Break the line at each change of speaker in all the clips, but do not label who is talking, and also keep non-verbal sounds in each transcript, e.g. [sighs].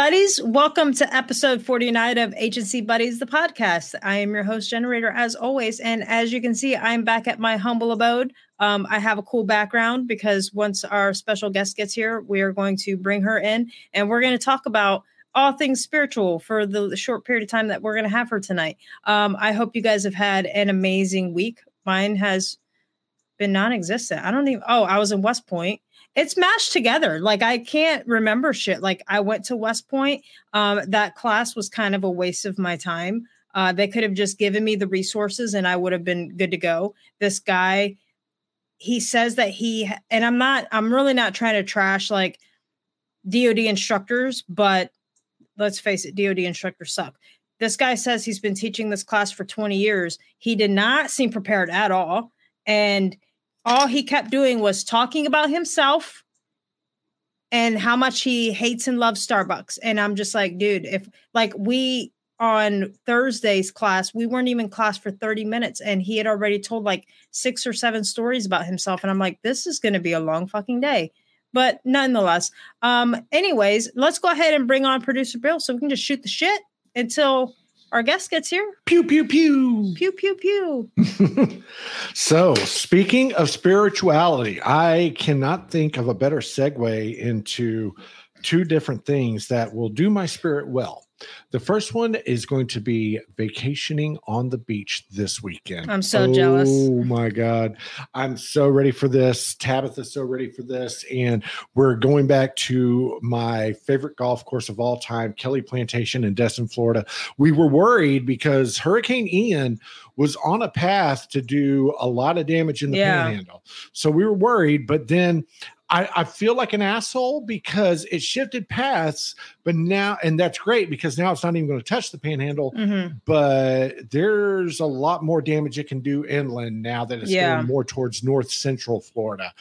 buddies. Welcome to episode 49 of Agency Buddies, the podcast. I am your host, Generator, as always. And as you can see, I'm back at my humble abode. Um, I have a cool background because once our special guest gets here, we are going to bring her in and we're going to talk about all things spiritual for the short period of time that we're going to have her tonight. Um, I hope you guys have had an amazing week. Mine has been non existent. I don't even, oh, I was in West Point it's mashed together. Like I can't remember shit. Like I went to West Point. Um, that class was kind of a waste of my time. Uh, they could have just given me the resources and I would have been good to go. This guy, he says that he and I'm not. I'm really not trying to trash like DoD instructors, but let's face it, DoD instructors suck. This guy says he's been teaching this class for 20 years. He did not seem prepared at all, and all he kept doing was talking about himself and how much he hates and loves Starbucks. And I'm just like, dude, if like we on Thursday's class, we weren't even class for 30 minutes and he had already told like six or seven stories about himself. And I'm like, this is going to be a long fucking day. But nonetheless, um, anyways, let's go ahead and bring on producer Bill so we can just shoot the shit until our guest gets here.
Pew, pew, pew.
Pew, pew, pew. [laughs]
so, speaking of spirituality, I cannot think of a better segue into two different things that will do my spirit well. The first one is going to be vacationing on the beach this weekend.
I'm so oh, jealous.
Oh my God. I'm so ready for this. Tabitha's so ready for this. And we're going back to my favorite golf course of all time, Kelly Plantation in Destin, Florida. We were worried because Hurricane Ian was on a path to do a lot of damage in the yeah. panhandle. So we were worried, but then I, I feel like an asshole because it shifted paths, but now, and that's great because now it's not even going to touch the panhandle, mm-hmm. but there's a lot more damage it can do inland now that it's yeah. going more towards north central Florida.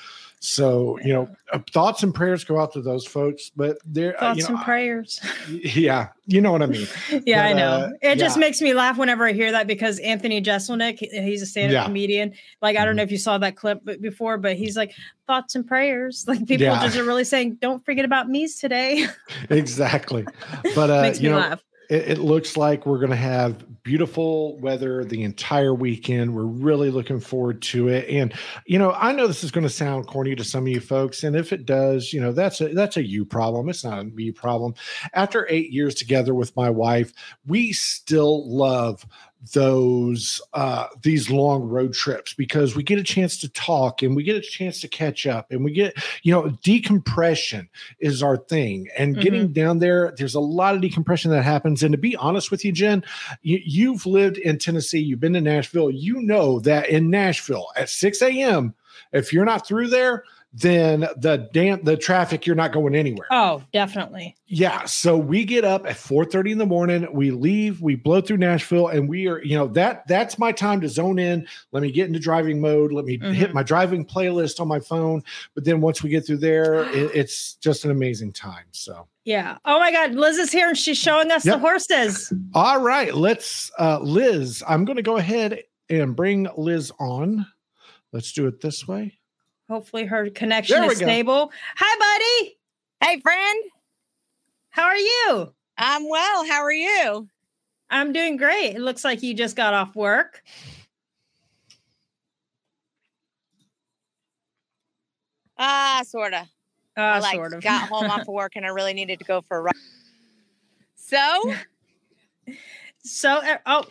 So, you know, uh, thoughts and prayers go out to those folks, but they're
thoughts
uh, you
know, and prayers. [laughs]
yeah, you know what I mean. [laughs]
yeah, but, I know. Uh, it just makes me laugh whenever I hear that because Anthony Jeselnik, he's a stand-up yeah. comedian. Like, I don't know mm-hmm. if you saw that clip before, but he's like thoughts and prayers. [laughs] Like people yeah. just are really saying, "Don't forget about me today."
exactly, but uh, you know, laugh it, it looks like we're going to have beautiful weather the entire weekend. We're really looking forward to it. And you know, I know this is going to sound corny to some of you folks, and if it does, you know, that's a that's a you problem. It's not a me problem. After eight years together with my wife, we still love those uh these long road trips because we get a chance to talk and we get a chance to catch up and we get you know decompression is our thing. And mm-hmm. getting down there there's a lot of decompression that happens. And to be honest with you jen you, you've lived in tennessee you've been to nashville. You know that in nashville at 6 a.m if you're not through there then the damn the traffic you're not going anywhere.
Oh, definitely.
Yeah. So we get up at 4 30 in the morning, we leave, we blow through Nashville, and we are, you know, that that's my time to zone in. Let me get into driving mode. Let me mm-hmm. hit my driving playlist on my phone. But then once we get through there, [gasps] it, it's just an amazing time. So
yeah. Oh my God. Liz is here and she's showing us yep. the horses.
All right. Let's uh Liz, I'm gonna go ahead and bring Liz on. Let's do it this way.
Hopefully her connection is stable. Hi, buddy.
Hey, friend.
How are you?
I'm well. How are you?
I'm doing great. It looks like you just got off work.
Ah, uh, sort of.
Uh, I like, sort of.
got [laughs] home off of work and I really needed to go for a run. So, [laughs]
so, uh,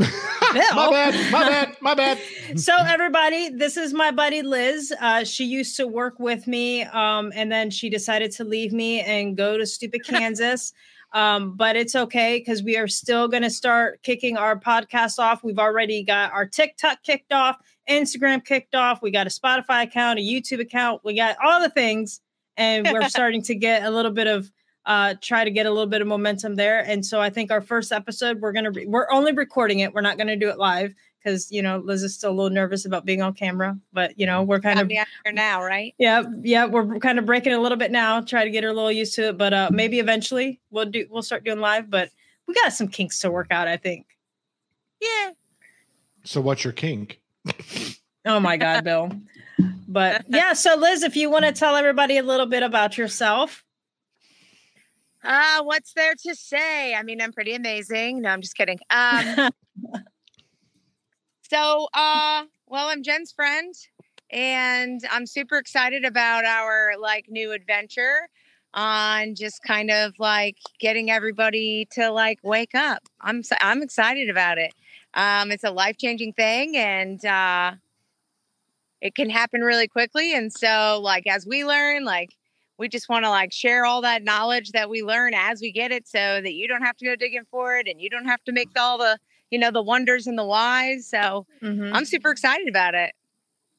oh, [laughs]
my bad, my bad, my bad. [laughs]
so everybody, this is my buddy Liz. Uh, she used to work with me, um, and then she decided to leave me and go to stupid [laughs] Kansas. Um, but it's okay because we are still going to start kicking our podcast off. We've already got our TikTok kicked off, Instagram kicked off. We got a Spotify account, a YouTube account. We got all the things, and we're starting to get a little bit of uh, try to get a little bit of momentum there. And so I think our first episode, we're gonna re- we're only recording it. We're not gonna do it live because you know Liz is still a little nervous about being on camera. But you know we're kind of
here now, right?
Yeah, yeah, we're kind of breaking a little bit now. Try to get her a little used to it, but uh, maybe eventually we'll do we'll start doing live. But we got some kinks to work out, I think.
Yeah.
So what's your kink?
oh my God, [laughs] Bill. But yeah, so Liz, if you want to tell everybody a little bit about yourself.
Uh, what's there to say? I mean, I'm pretty amazing. No, I'm just kidding. Um, [laughs] so, uh, well, I'm Jen's friend, and I'm super excited about our like new adventure on just kind of like getting everybody to like wake up. I'm I'm excited about it. Um, it's a life changing thing, and uh, it can happen really quickly. And so, like as we learn, like we just want to like share all that knowledge that we learn as we get it, so that you don't have to go digging for it, and you don't have to make all the you know the wonders and the whys. So mm-hmm. I'm super excited about it.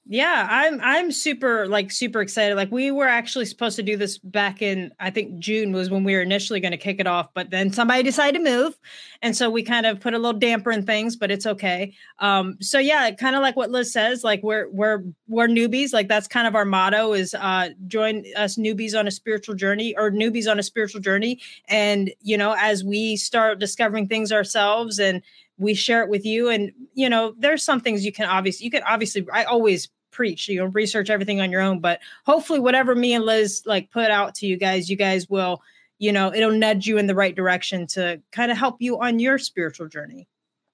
Yeah, I'm I'm super like super excited. Like we were actually supposed to do this back in I think June was when we were initially going to kick it off, but then somebody decided to move, and so we kind of put a little damper in things, but it's okay. Um, so yeah, kind of like what Liz says, like we're we're we're newbies. Like that's kind of our motto is uh, join us newbies on a spiritual journey or newbies on a spiritual journey, and you know as we start discovering things ourselves and we share it with you and you know there's some things you can obviously you can obviously i always preach you know research everything on your own but hopefully whatever me and liz like put out to you guys you guys will you know it'll nudge you in the right direction to kind of help you on your spiritual journey.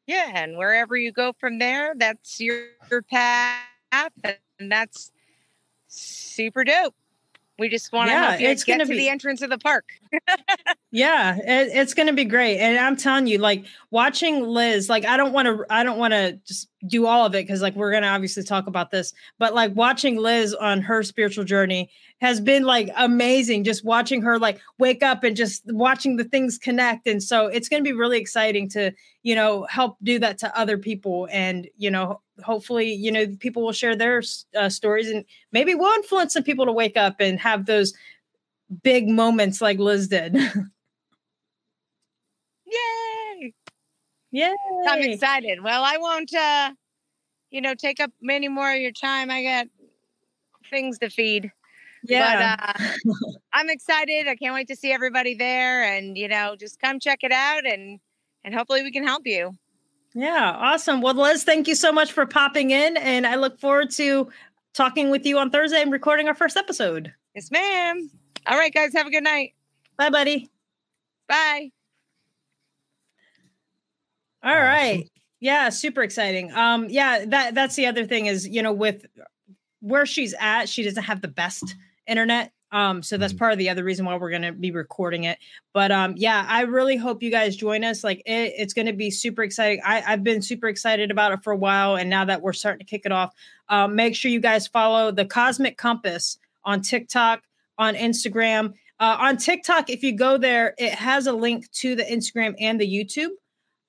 Yeah and wherever you go from there that's your, your path and that's super dope we just want to yeah, you it's get to be, the entrance of the park. [laughs]
yeah, it, it's going to be great. And I'm telling you, like watching Liz, like I don't want to, I don't want to just do all of it because like we're going to obviously talk about this, but like watching Liz on her spiritual journey has been like amazing. Just watching her like wake up and just watching the things connect. And so it's going to be really exciting to, you know, help do that to other people and, you know, hopefully you know people will share their uh, stories and maybe we'll influence some people to wake up and have those big moments like liz did. [laughs]
Yay!
Yay!
I'm excited. Well i won't uh you know take up many more of your time. I got things to feed yeah but, uh, i'm excited i can't wait to see everybody there and you know just come check it out and and hopefully we can help you
yeah, awesome. Well, Liz, thank you so much for popping in. And I look forward to talking with you on Thursday and recording our first episode.
Yes, ma'am. All right, guys. Have a good night.
Bye, buddy.
Bye.
All awesome. right. Yeah, super exciting. Um, yeah, that that's the other thing is, you know, with where she's at, she doesn't have the best internet. Um, so that's mm-hmm. part of the other reason why we're gonna be recording it. But um, yeah, I really hope you guys join us. Like it, it's gonna be super exciting. I, I've been super excited about it for a while, and now that we're starting to kick it off, um, make sure you guys follow the Cosmic Compass on TikTok, on Instagram. Uh, on TikTok, if you go there, it has a link to the Instagram and the YouTube.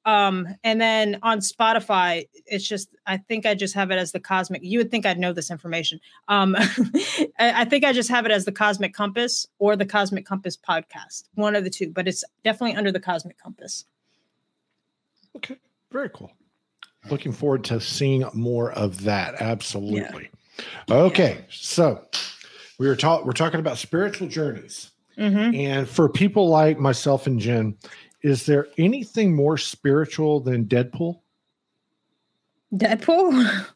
Um, and then on Spotify, it's just I think I just have it as the cosmic. You would think I'd know this information. Um, [laughs] I think I just have it as the Cosmic Compass or the Cosmic Compass podcast, one of the two, but it's definitely under the Cosmic Compass.
Okay, very cool. Looking forward to seeing more of that. Absolutely. Yeah. Okay, yeah. so we were talking. We're talking about spiritual journeys, mm-hmm. and for people like myself and Jen, is there anything more spiritual than Deadpool?
Deadpool?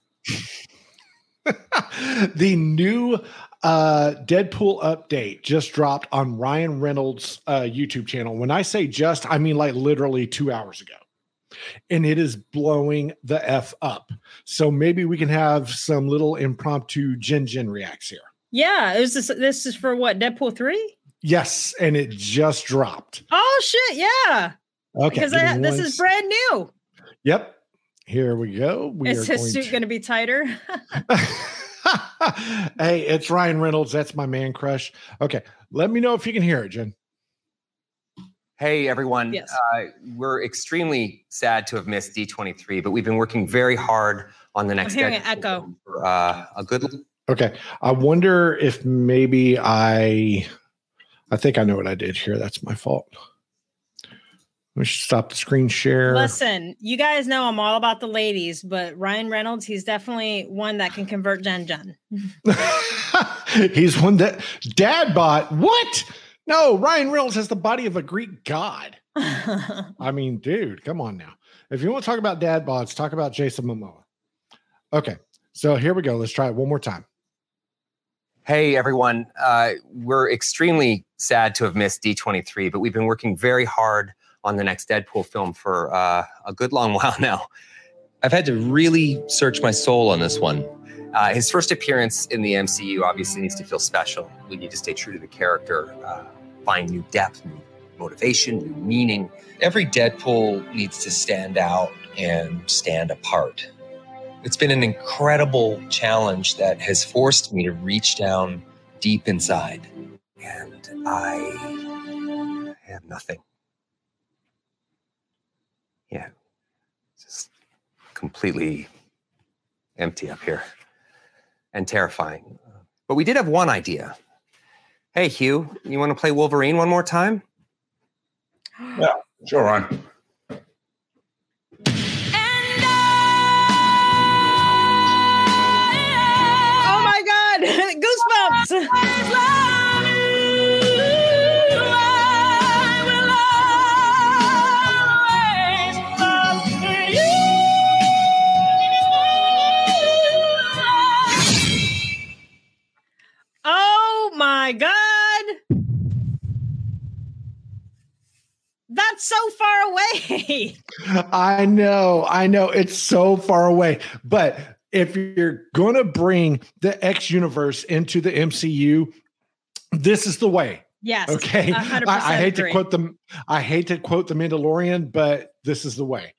[laughs]
the new uh, Deadpool update just dropped on Ryan Reynolds' uh, YouTube channel. When I say just, I mean like literally two hours ago. And it is blowing the F up. So maybe we can have some little impromptu Jen Jen reacts here.
Yeah. Is this this is for what, Deadpool 3?
Yes, and it just dropped.
Oh shit! Yeah.
Okay.
Because I, this is brand new.
Yep. Here we go. We
is his suit to... going to be tighter? [laughs]
hey, it's Ryan Reynolds. That's my man crush. Okay, let me know if you can hear it, Jen.
Hey everyone. Yes. Uh, we're extremely sad to have missed D23, but we've been working very hard on the next.
I'm hearing an echo.
For, uh, a good.
Okay, I wonder if maybe I I think I know what I did here. That's my fault. We should stop the screen share.
Listen, you guys know I'm all about the ladies, but Ryan Reynolds, he's definitely one that can convert Jen Jen. [laughs]
he's one that dad bought. What? No, Ryan Reynolds has the body of a Greek god. [laughs] I mean, dude, come on now. If you want to talk about dad bods, talk about Jason Momoa. Okay, so here we go. Let's try it one more time.
Hey, everyone. Uh, we're extremely sad to have missed D23, but we've been working very hard on the next Deadpool film for uh, a good long [laughs] while now.
I've had to really search my soul on this one.
Uh, his first appearance in the MCU obviously needs to feel special. We need to stay true to the character, uh, find new depth, new motivation, new meaning.
Every Deadpool needs to stand out and stand apart. It's been an incredible challenge that has forced me to reach down deep inside.
And I have nothing. Yeah. Just completely empty up here and terrifying. But we did have one idea. Hey, Hugh, you want to play Wolverine one more time?
Yeah, sure, Ron.
That's so far away. [laughs]
I know. I know. It's so far away. But if you're going to bring the X universe into the MCU, this is the way.
Yes.
Okay. I, I, hate agree. to quote them. I hate to quote the Mandalorian, but this is the way.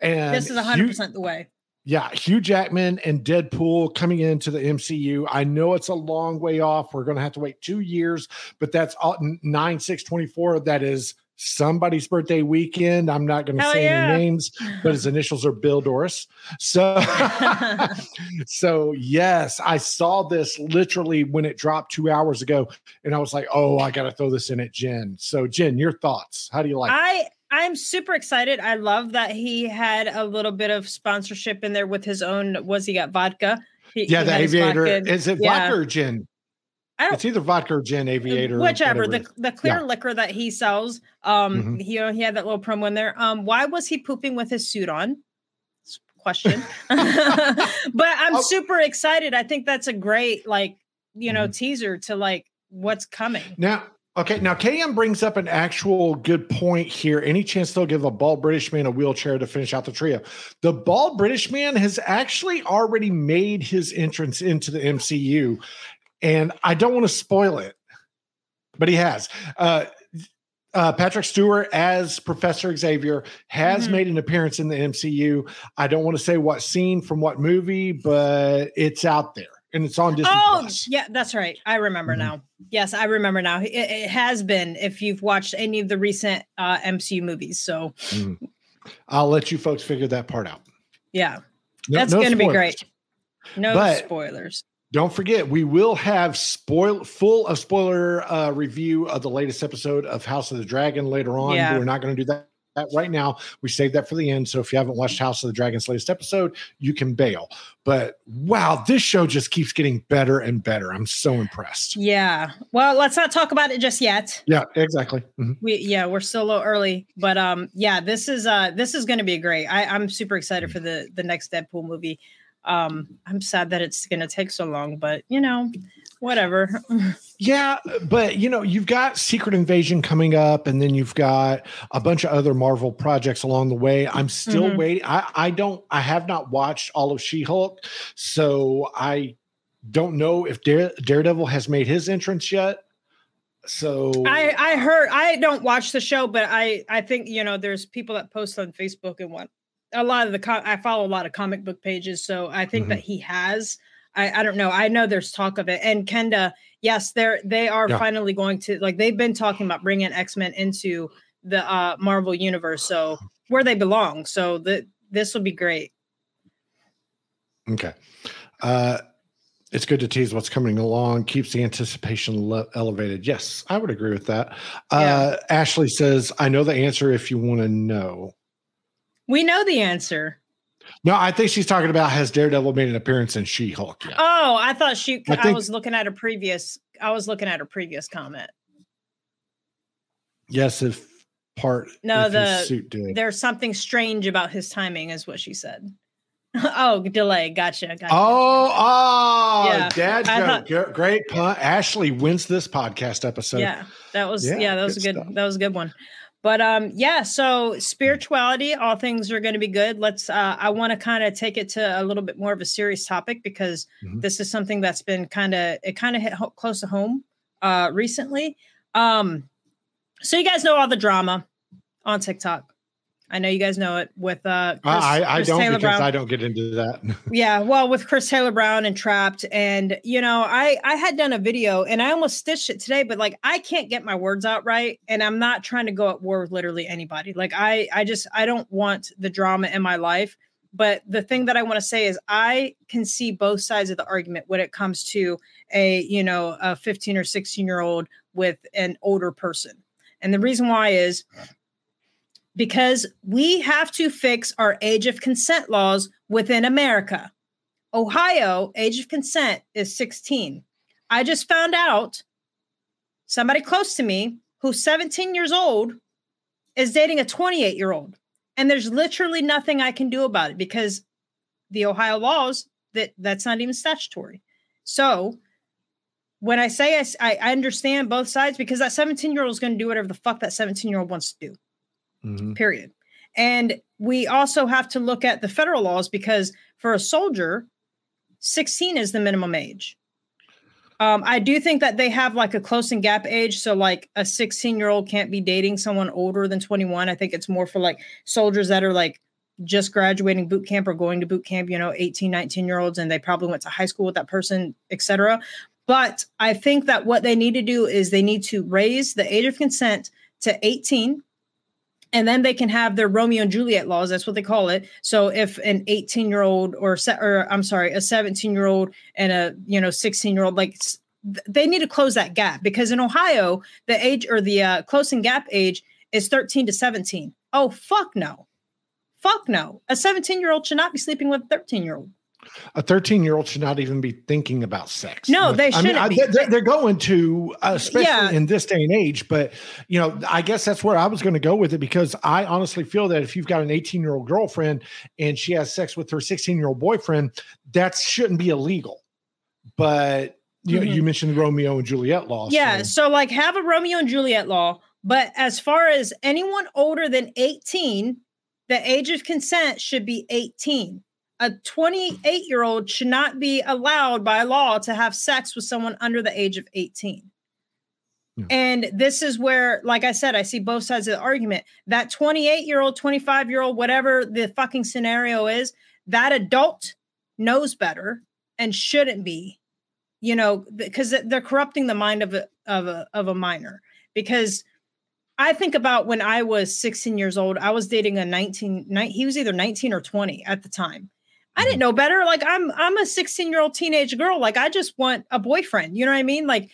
And
this is 100 percent the way.
Yeah, Hugh Jackman and Deadpool coming into the MCU. I know it's a long way off. We're going to have to wait two years, but that's all, nine six twenty four. That is somebody's birthday weekend. I'm not going to say yeah. any names, but his [laughs] initials are Bill Doris. So, [laughs] so yes, I saw this literally when it dropped two hours ago, and I was like, oh, I got to throw this in at Jen. So, Jen, your thoughts? How do you like?
I. It? I'm super excited. I love that he had a little bit of sponsorship in there with his own. Was he got vodka? He,
yeah, he the aviator. Is it yeah. vodka or gin? It's either vodka or gin aviator
whichever the, the clear yeah. liquor that he sells um mm-hmm. he, you know, he had that little promo in there. Um why was he pooping with his suit on? Question. [laughs] [laughs] But i'm oh. super excited. I think that's a great like you know mm-hmm. teaser to like what's coming.
Now okay now km brings up an actual good point here. Any chance they'll give a bald british man a wheelchair to finish out the trio? The bald british man has actually already made his entrance into the mcu and I don't want to spoil it, but he has. Uh, uh, Patrick Stewart as Professor Xavier has mm-hmm. made an appearance in the MCU. I don't want to say what scene from what movie, but it's out there and it's on Disney. Oh, Plus.
yeah, that's right. I remember mm-hmm. now. Yes, I remember now. It, it, has been if you've watched any of the recent uh, MCU movies. So mm-hmm.
I'll let you folks figure that part out.
Yeah, no, that's no going to be great. No but, spoilers.
Don't forget, we will have spoil full of spoiler uh, review of the latest episode of House of the Dragon later on. Yeah. We're not going to do that, right now. We saved that for the end. So if you haven't watched House of the Dragon's latest episode, you can bail. But wow, this show just keeps getting better and better. I'm so impressed.
Yeah. Well, let's not talk about it just yet.
Yeah, exactly.
Mm-hmm. We yeah, we're still a little early, but um, yeah, this is uh, this is going to be great. I, I'm super excited mm-hmm. for the the next Deadpool movie. Um, I'm sad that it's going to take so long, but you know, whatever. [laughs]
yeah, but you know, you've got Secret Invasion coming up, and then you've got a bunch of other Marvel projects along the way. I'm still mm-hmm. waiting. I, I don't. I have not watched all of She Hulk, so I don't know if Dare, Daredevil has made his entrance yet. So
I I heard I don't watch the show, but I I think you know there's people that post on Facebook and what a lot of the co- I follow a lot of comic book pages, so I think mm-hmm. that he has. I, I don't know. I know there's talk of it, and Kenda, yes, they're they are yeah. finally going to like they've been talking about bringing X Men into the uh, Marvel universe, so where they belong. So that this will be great.
Okay. Uh, it's good to tease what's coming along, keeps the anticipation le- elevated. Yes, I would agree with that. Uh, yeah. Ashley says, I know the answer if you want to know.
We know the answer.
No, I think she's talking about has Daredevil made an appearance in She Hulk yet?
Oh, I thought she. I, think, I, was looking at a previous. I was looking at a previous comment.
Yes, if part.
No, if the suit did. There's something strange about his timing, is what she said. [laughs] oh, delay. Gotcha. gotcha.
Oh, oh, yeah. dad joke. Thought, Great pun. Ashley wins this podcast episode.
Yeah, that was yeah, yeah that was a good stuff. that was a good one. But um, yeah. So spirituality, all things are going to be good. Let's. Uh, I want to kind of take it to a little bit more of a serious topic because mm-hmm. this is something that's been kind of it kind of hit ho- close to home uh recently. Um, so you guys know all the drama on TikTok. I know you guys know it with uh
Chris, I, I Chris don't Taylor because Brown. I don't get into that. [laughs]
yeah, well, with Chris Taylor Brown and Trapt, and you know, I I had done a video and I almost stitched it today, but like I can't get my words out right, and I'm not trying to go at war with literally anybody. Like I I just I don't want the drama in my life. But the thing that I want to say is I can see both sides of the argument when it comes to a you know a 15 or 16 year old with an older person, and the reason why is because we have to fix our age of consent laws within America. Ohio, age of consent is 16. I just found out somebody close to me who's 17 years old is dating a 28 year old. And there's literally nothing I can do about it because the Ohio laws that that's not even statutory. So when I say I, I understand both sides because that 17 year old is going to do whatever the fuck that 17 year old wants to do mm-hmm. period. And we also have to look at the federal laws because for a soldier, 16 is the minimum age. Um, I do think that they have like a close and gap age. So, like a 16 year old can't be dating someone older than 21. I think it's more for like soldiers that are like just graduating boot camp or going to boot camp, you know, 18, 19 year olds, and they probably went to high school with that person, etc. But I think that what they need to do is they need to raise the age of consent to 18 and then they can have their Romeo and Juliet laws. That's what they call it. So if an 18 year old or, or I'm sorry, a 17 year old and a you know 16 year old, like they need to close that gap because in Ohio the age or the uh, closing gap age is 13 to 17. Oh fuck no, fuck no. A 17 year old should not be sleeping with a 13 year old
a 13 year old should not even be thinking about sex.
No, they shouldn't. I mean,
I, they're, going to, uh, especially yeah. in this day and age. But, you know, I guess that's where I was going to go with it because I honestly feel that if you've got an 18 year old girlfriend and she has sex with her 16 year old boyfriend, that shouldn't be illegal. But, you, mm-hmm. you mentioned Romeo and Juliet law.
Yeah. So. so, like, have a Romeo and Juliet law. But as far as anyone older than 18, the age of consent should be 18 a 28 year old should not be allowed by law to have sex with someone under the age of 18. Yeah. And this is where, like I said, I see both sides of the argument. That 28 year old, 25 year old, whatever the fucking scenario is, that adult knows better and shouldn't be, you know, because they're corrupting the mind of a, of a, of a minor. Because I think about when I was 16 years old, I was dating a 19, 19 he was either 19 or 20 at the time I didn't mm-hmm. know better. Like I'm I'm a 16 year old teenage girl. Like I just want a boyfriend. You know what I mean? Like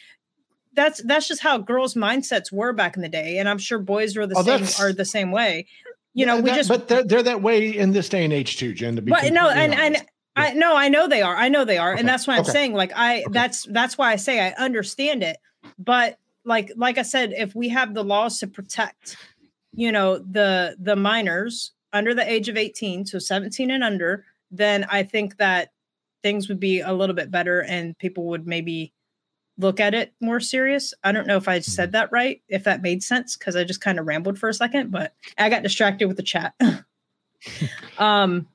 that's that's just how girls' mindsets were back in the day, and I'm sure boys were the oh, same are the same way. You know, we
that,
just
but they're, they're, that way in this day and age too, Jen. To be
but no, and honest. and I no, I know they are. I know they are, okay. and that's why I'm okay. saying like I okay. that's that's why I say I understand it. But like like I said, if we have the laws to protect, you know, the the minors under the age of 18, so 17 and under, then I think that things would be a little bit better and people would maybe look at it more serious. I don't know if I said mm-hmm. that right, if that made sense, because I just kind of rambled for a second, but I got distracted with the chat. [laughs] um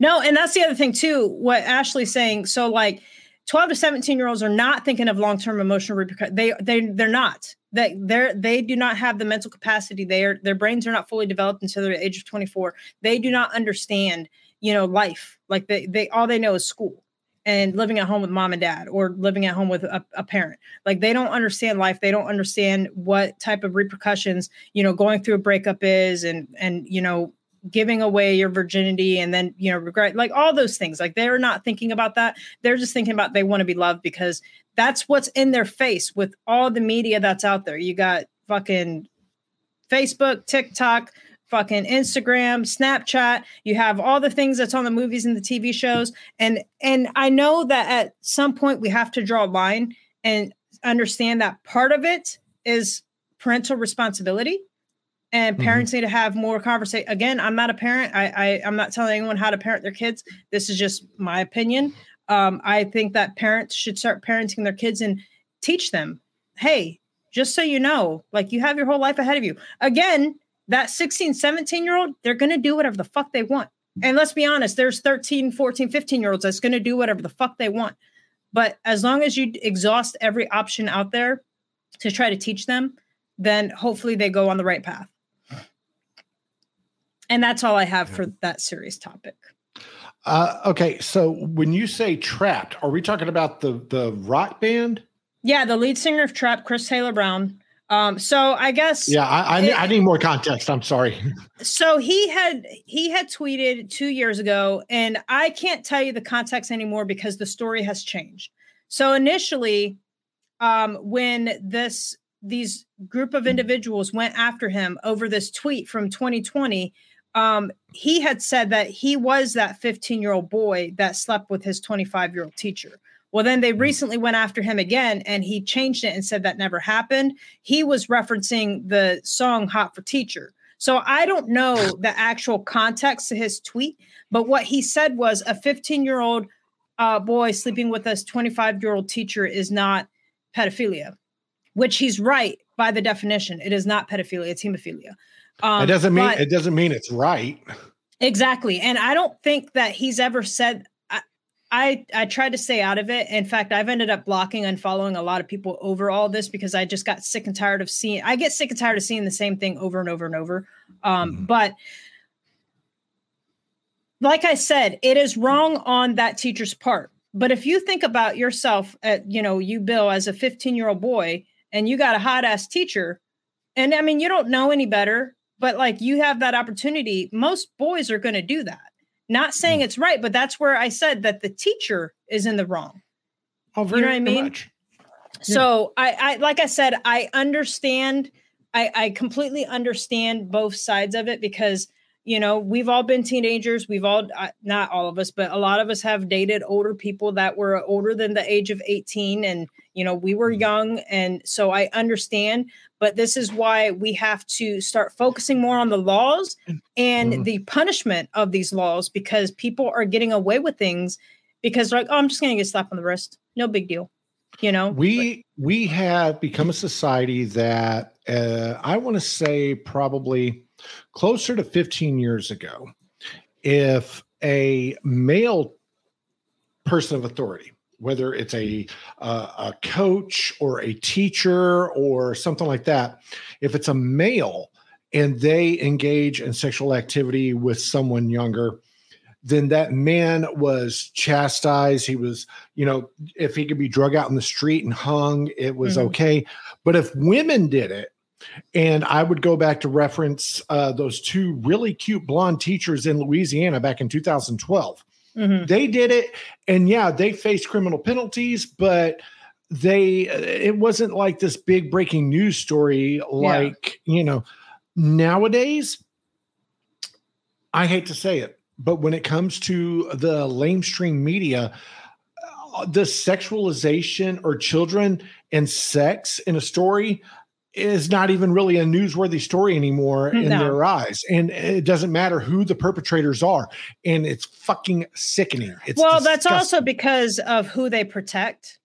no, and that's the other thing too, what Ashley's saying. So like 12 to 17 year olds are not thinking of long-term emotional repercussions. They they they're not. That they're they do not have the mental capacity. They are their brains are not fully developed until the age of 24. They do not understand you know, life. Like they, they all they know is school and living at home with mom and dad or living at home with a, a, parent. Like they don't understand life. They don't understand what type of repercussions, you know, going through a breakup is and and you know, giving away your virginity and then, you know, regret like all those things. Like they're not thinking about that. They're just thinking about they want to be loved because that's what's in their face with all the media that's out there. You got fucking Facebook, TikTok, fucking Instagram, Snapchat. You have all the things that's on the movies and the TV shows. And and I know that at some point we have to draw a line and understand that part of it is parental responsibility. and mm-hmm. parents mm-hmm. need to have more conversation. Again, I'm not a parent. I, I am not telling anyone how to parent their kids. This is just my opinion. Um, I think that parents should start parenting their kids and teach them, hey, just so you know, like you have your whole life ahead of you. Again, that 16, 17 year old, they're going to do whatever the fuck they want. And let's be honest, there's 13, 14, 15 year olds that's going to do whatever the fuck they want. But as long as you exhaust every option out there to try to teach them, then hopefully they go on the right path. And that's all I have for that serious topic.
Uh, okay, so when you say Trapt, are we talking about the the rock band?
Yeah, the lead singer of Trapt, Chris Taylor Brown. Um, so I guess
yeah, I, I, it, I, need more context. I'm sorry. [laughs]
So he had he had tweeted two years ago, and I can't tell you the context anymore because the story has changed. So initially, um, when this these group of individuals went after him over this tweet from 2020, um, he had said that he was that 15 year old boy that slept with his 25 year old teacher. Well, then they hmm. recently went after him again and he changed it and said that never happened. He was referencing the song Hot for Teacher. So I don't know the actual context to his tweet, but what he said was a 15 year old uh, boy sleeping with a 25 year old teacher is not pedophilia, which he's right by the definition. It is not pedophilia, it's hebephilia.
Um, it doesn't mean it doesn't mean it's right.
Exactly. And I don't think that he's ever said I I tried to stay out of it. In fact, I've ended up blocking and following a lot of people over all this because I just got sick and tired of seeing. I get sick and tired of seeing the same thing over and over and over. Um, mm-hmm. But like I said, it is wrong on that teacher's part. But if you think about yourself, at you know, you Bill as a 15 year old boy, and you got a hot ass teacher, and I mean, you don't know any better, but like you have that opportunity. Most boys are going to do that not saying mm. it's right, but that's where I said that the teacher is in the wrong.
Oh, very you know what I mean? Much.
So I, I, like I said, I understand. I, I completely understand both sides of it because you know we've all been teenagers. We've all uh, not all of us, but a lot of us have dated older people that were older than the age of eighteen, and you know we were mm. young, and so I understand. But this is why we have to start focusing more on the laws and mm-hmm. the punishment of these laws because people are getting away with things because like, oh, I'm just going to get slapped on the wrist. No big deal. You know,
we but, we have become a society that uh, I want to say probably closer to 15 years ago, if a male person of authority whether it's a uh, a coach or a teacher or something like that if it's a male and they engage in sexual activity with someone younger then that man was chastised. He was you know if he could be drug out in the street and hung it was mm-hmm. okay. But if women did it and I would go back to reference uh, those two really cute blonde teachers in Louisiana back in 2012 Mm-hmm. They did it, and yeah, they faced criminal penalties, but they it wasn't like this big breaking news story like yeah. you know nowadays i hate to say it but when it comes to the lamestream media uh, the sexualization or children and sex in a story is not even really a newsworthy story anymore in no. their eyes. And it doesn't matter who the perpetrators are. And it's fucking sickening. It's
well, disgusting. that's also because of who they protect.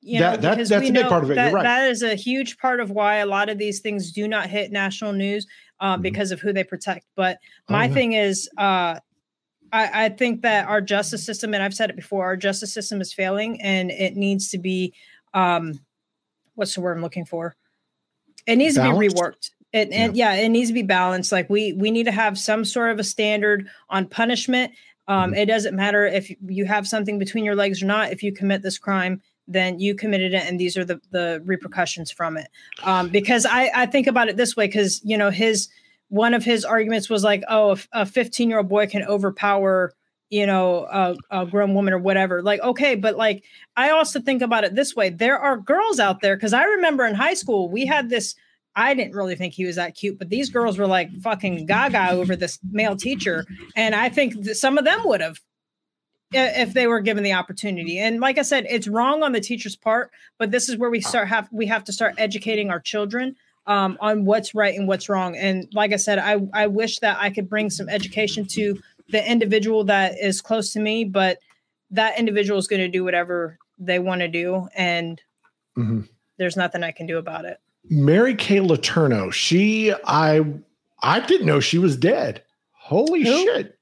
You know, that,
that that's a big part of it.
That,
right.
that is a huge part of why a lot of these things do not hit national news um, mm-hmm. because of who they protect. But my oh, thing is, uh, I, I think that our justice system, and I've said it before, our justice system is failing and it needs to be, um, what's the word I'm looking for? It needs balanced? to be reworked. It, and yeah. yeah. it needs to be balanced. Like we we need to have some sort of a standard on punishment. Um, mm-hmm. It doesn't matter if you have something between your legs or not. If you commit this crime, then you committed it, and these are the the repercussions from it. Um, because I I think about it this way, because you know his one of his arguments was like, oh, a 15 year old boy can overpower you know a, a, grown woman or whatever like okay but like i also think about it this way there are girls out there because i remember in high school we had this i didn't really think he was that cute but these girls were like fucking gaga over this male teacher and i think some of them would have if they were given the opportunity and like i said it's wrong on the teacher's part but this is where we start have we have to start educating our children um, on what's right and what's wrong. And like I said, I I wish that I could bring some education to the individual that is close to me, but that individual is going to do whatever they want to do, and mm-hmm. there's nothing I can do about it.
Mary Kay Letourneau, she I I didn't know she was dead. Holy Who? shit.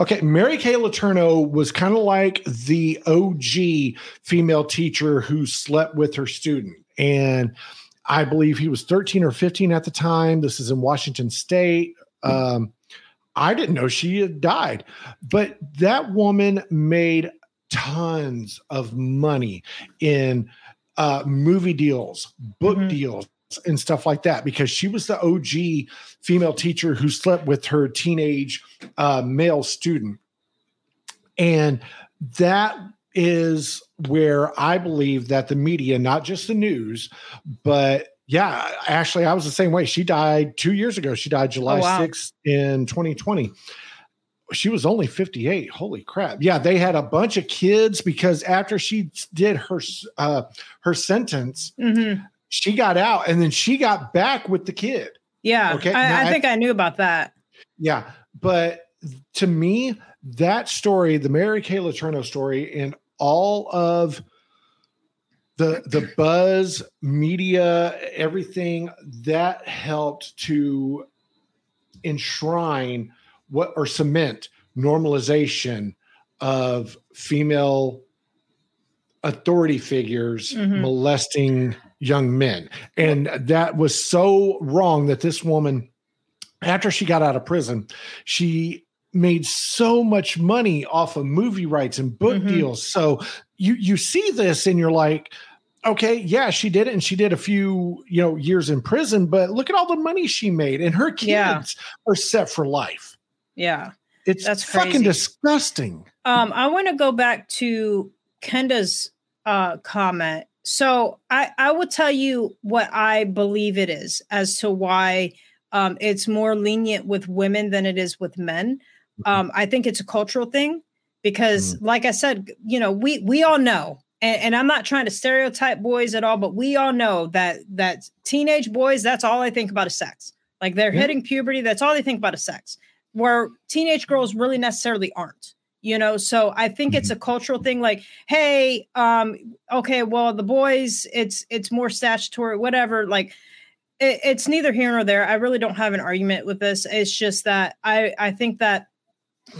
Okay, Mary Kay Letourneau was kind of like the OG female teacher who slept with her student. And I believe he was 13 or 15 at the time. This is in Washington State. Um, I didn't know she had died, but that woman made tons of money in uh, movie deals, book mm-hmm. deals, and stuff like that because she was the OG female teacher who slept with her teenage uh, male student. And that is where I believe that the media, not just the news, but yeah, actually, I was the same way. She died two years ago. She died July oh, wow. 6th in 2020 she was only 58 holy crap yeah they had a bunch of kids because after she did her uh her sentence mm-hmm. she got out and then she got back with the kid
yeah okay I, I think I, I knew about that
yeah but to me that story the mary kay letourneau story and all of the the buzz media everything that helped to enshrine what or cement normalization of female authority figures mm-hmm. molesting young men. And that was so wrong that this woman, after she got out of prison, she made so much money off of movie rights and book mm-hmm. deals. So you you see this and you're like, okay, yeah, she did it and she did a few, you know, years in prison, but look at all the money she made and her kids yeah. are set for life.
Yeah.
It's that's crazy. fucking disgusting.
Um, I want to go back to Kenda's uh, comment. So I, I will tell you what I believe it is as to why um, it's more lenient with women than it is with men. Mm-hmm. Um, I think it's a cultural thing because, mm. like I said, you know, we we all know, and, and, I'm not trying to stereotype boys at all, but we all know that that teenage boys, that's all I think about is sex. Like they're yeah. hitting puberty, that's all they think about is sex where teenage girls really necessarily aren't you know so i think it's a mm-hmm. cultural thing like hey um okay well the boys it's it's more statutory whatever like it, it's neither here nor there i really don't have an argument with this it's just that i i think that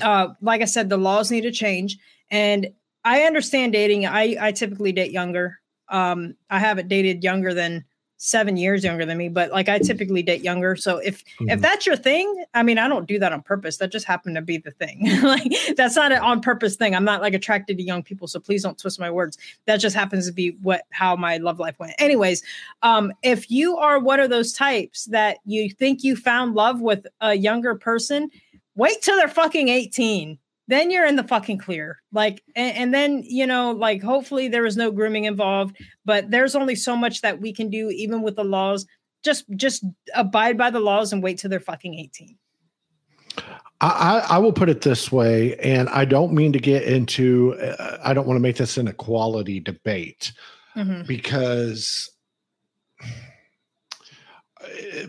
uh like i said the laws need to change and i understand dating i i typically date younger um i haven't dated younger than seven years younger than me, but like I typically date younger. So if mm-hmm. if that's your thing, I mean, I don't do that on purpose. That just happened to be the thing. [laughs] like that's not an on purpose thing. I'm not like attracted to young people, so please don't twist my words. That just happens to be what how my love life went. Anyways, um, if you are one of those types that you think you found love with a younger person, wait till they're fucking 18 then you're in the fucking clear. Like, and, and, then, you know, like hopefully there was no grooming involved, but there's only so much that we can do, even with the laws. Just, just abide by the laws and wait till they're fucking 18.
I, I will put it this way, and I don't mean to get into, uh, I don't want to make this an equality debate mm-hmm. because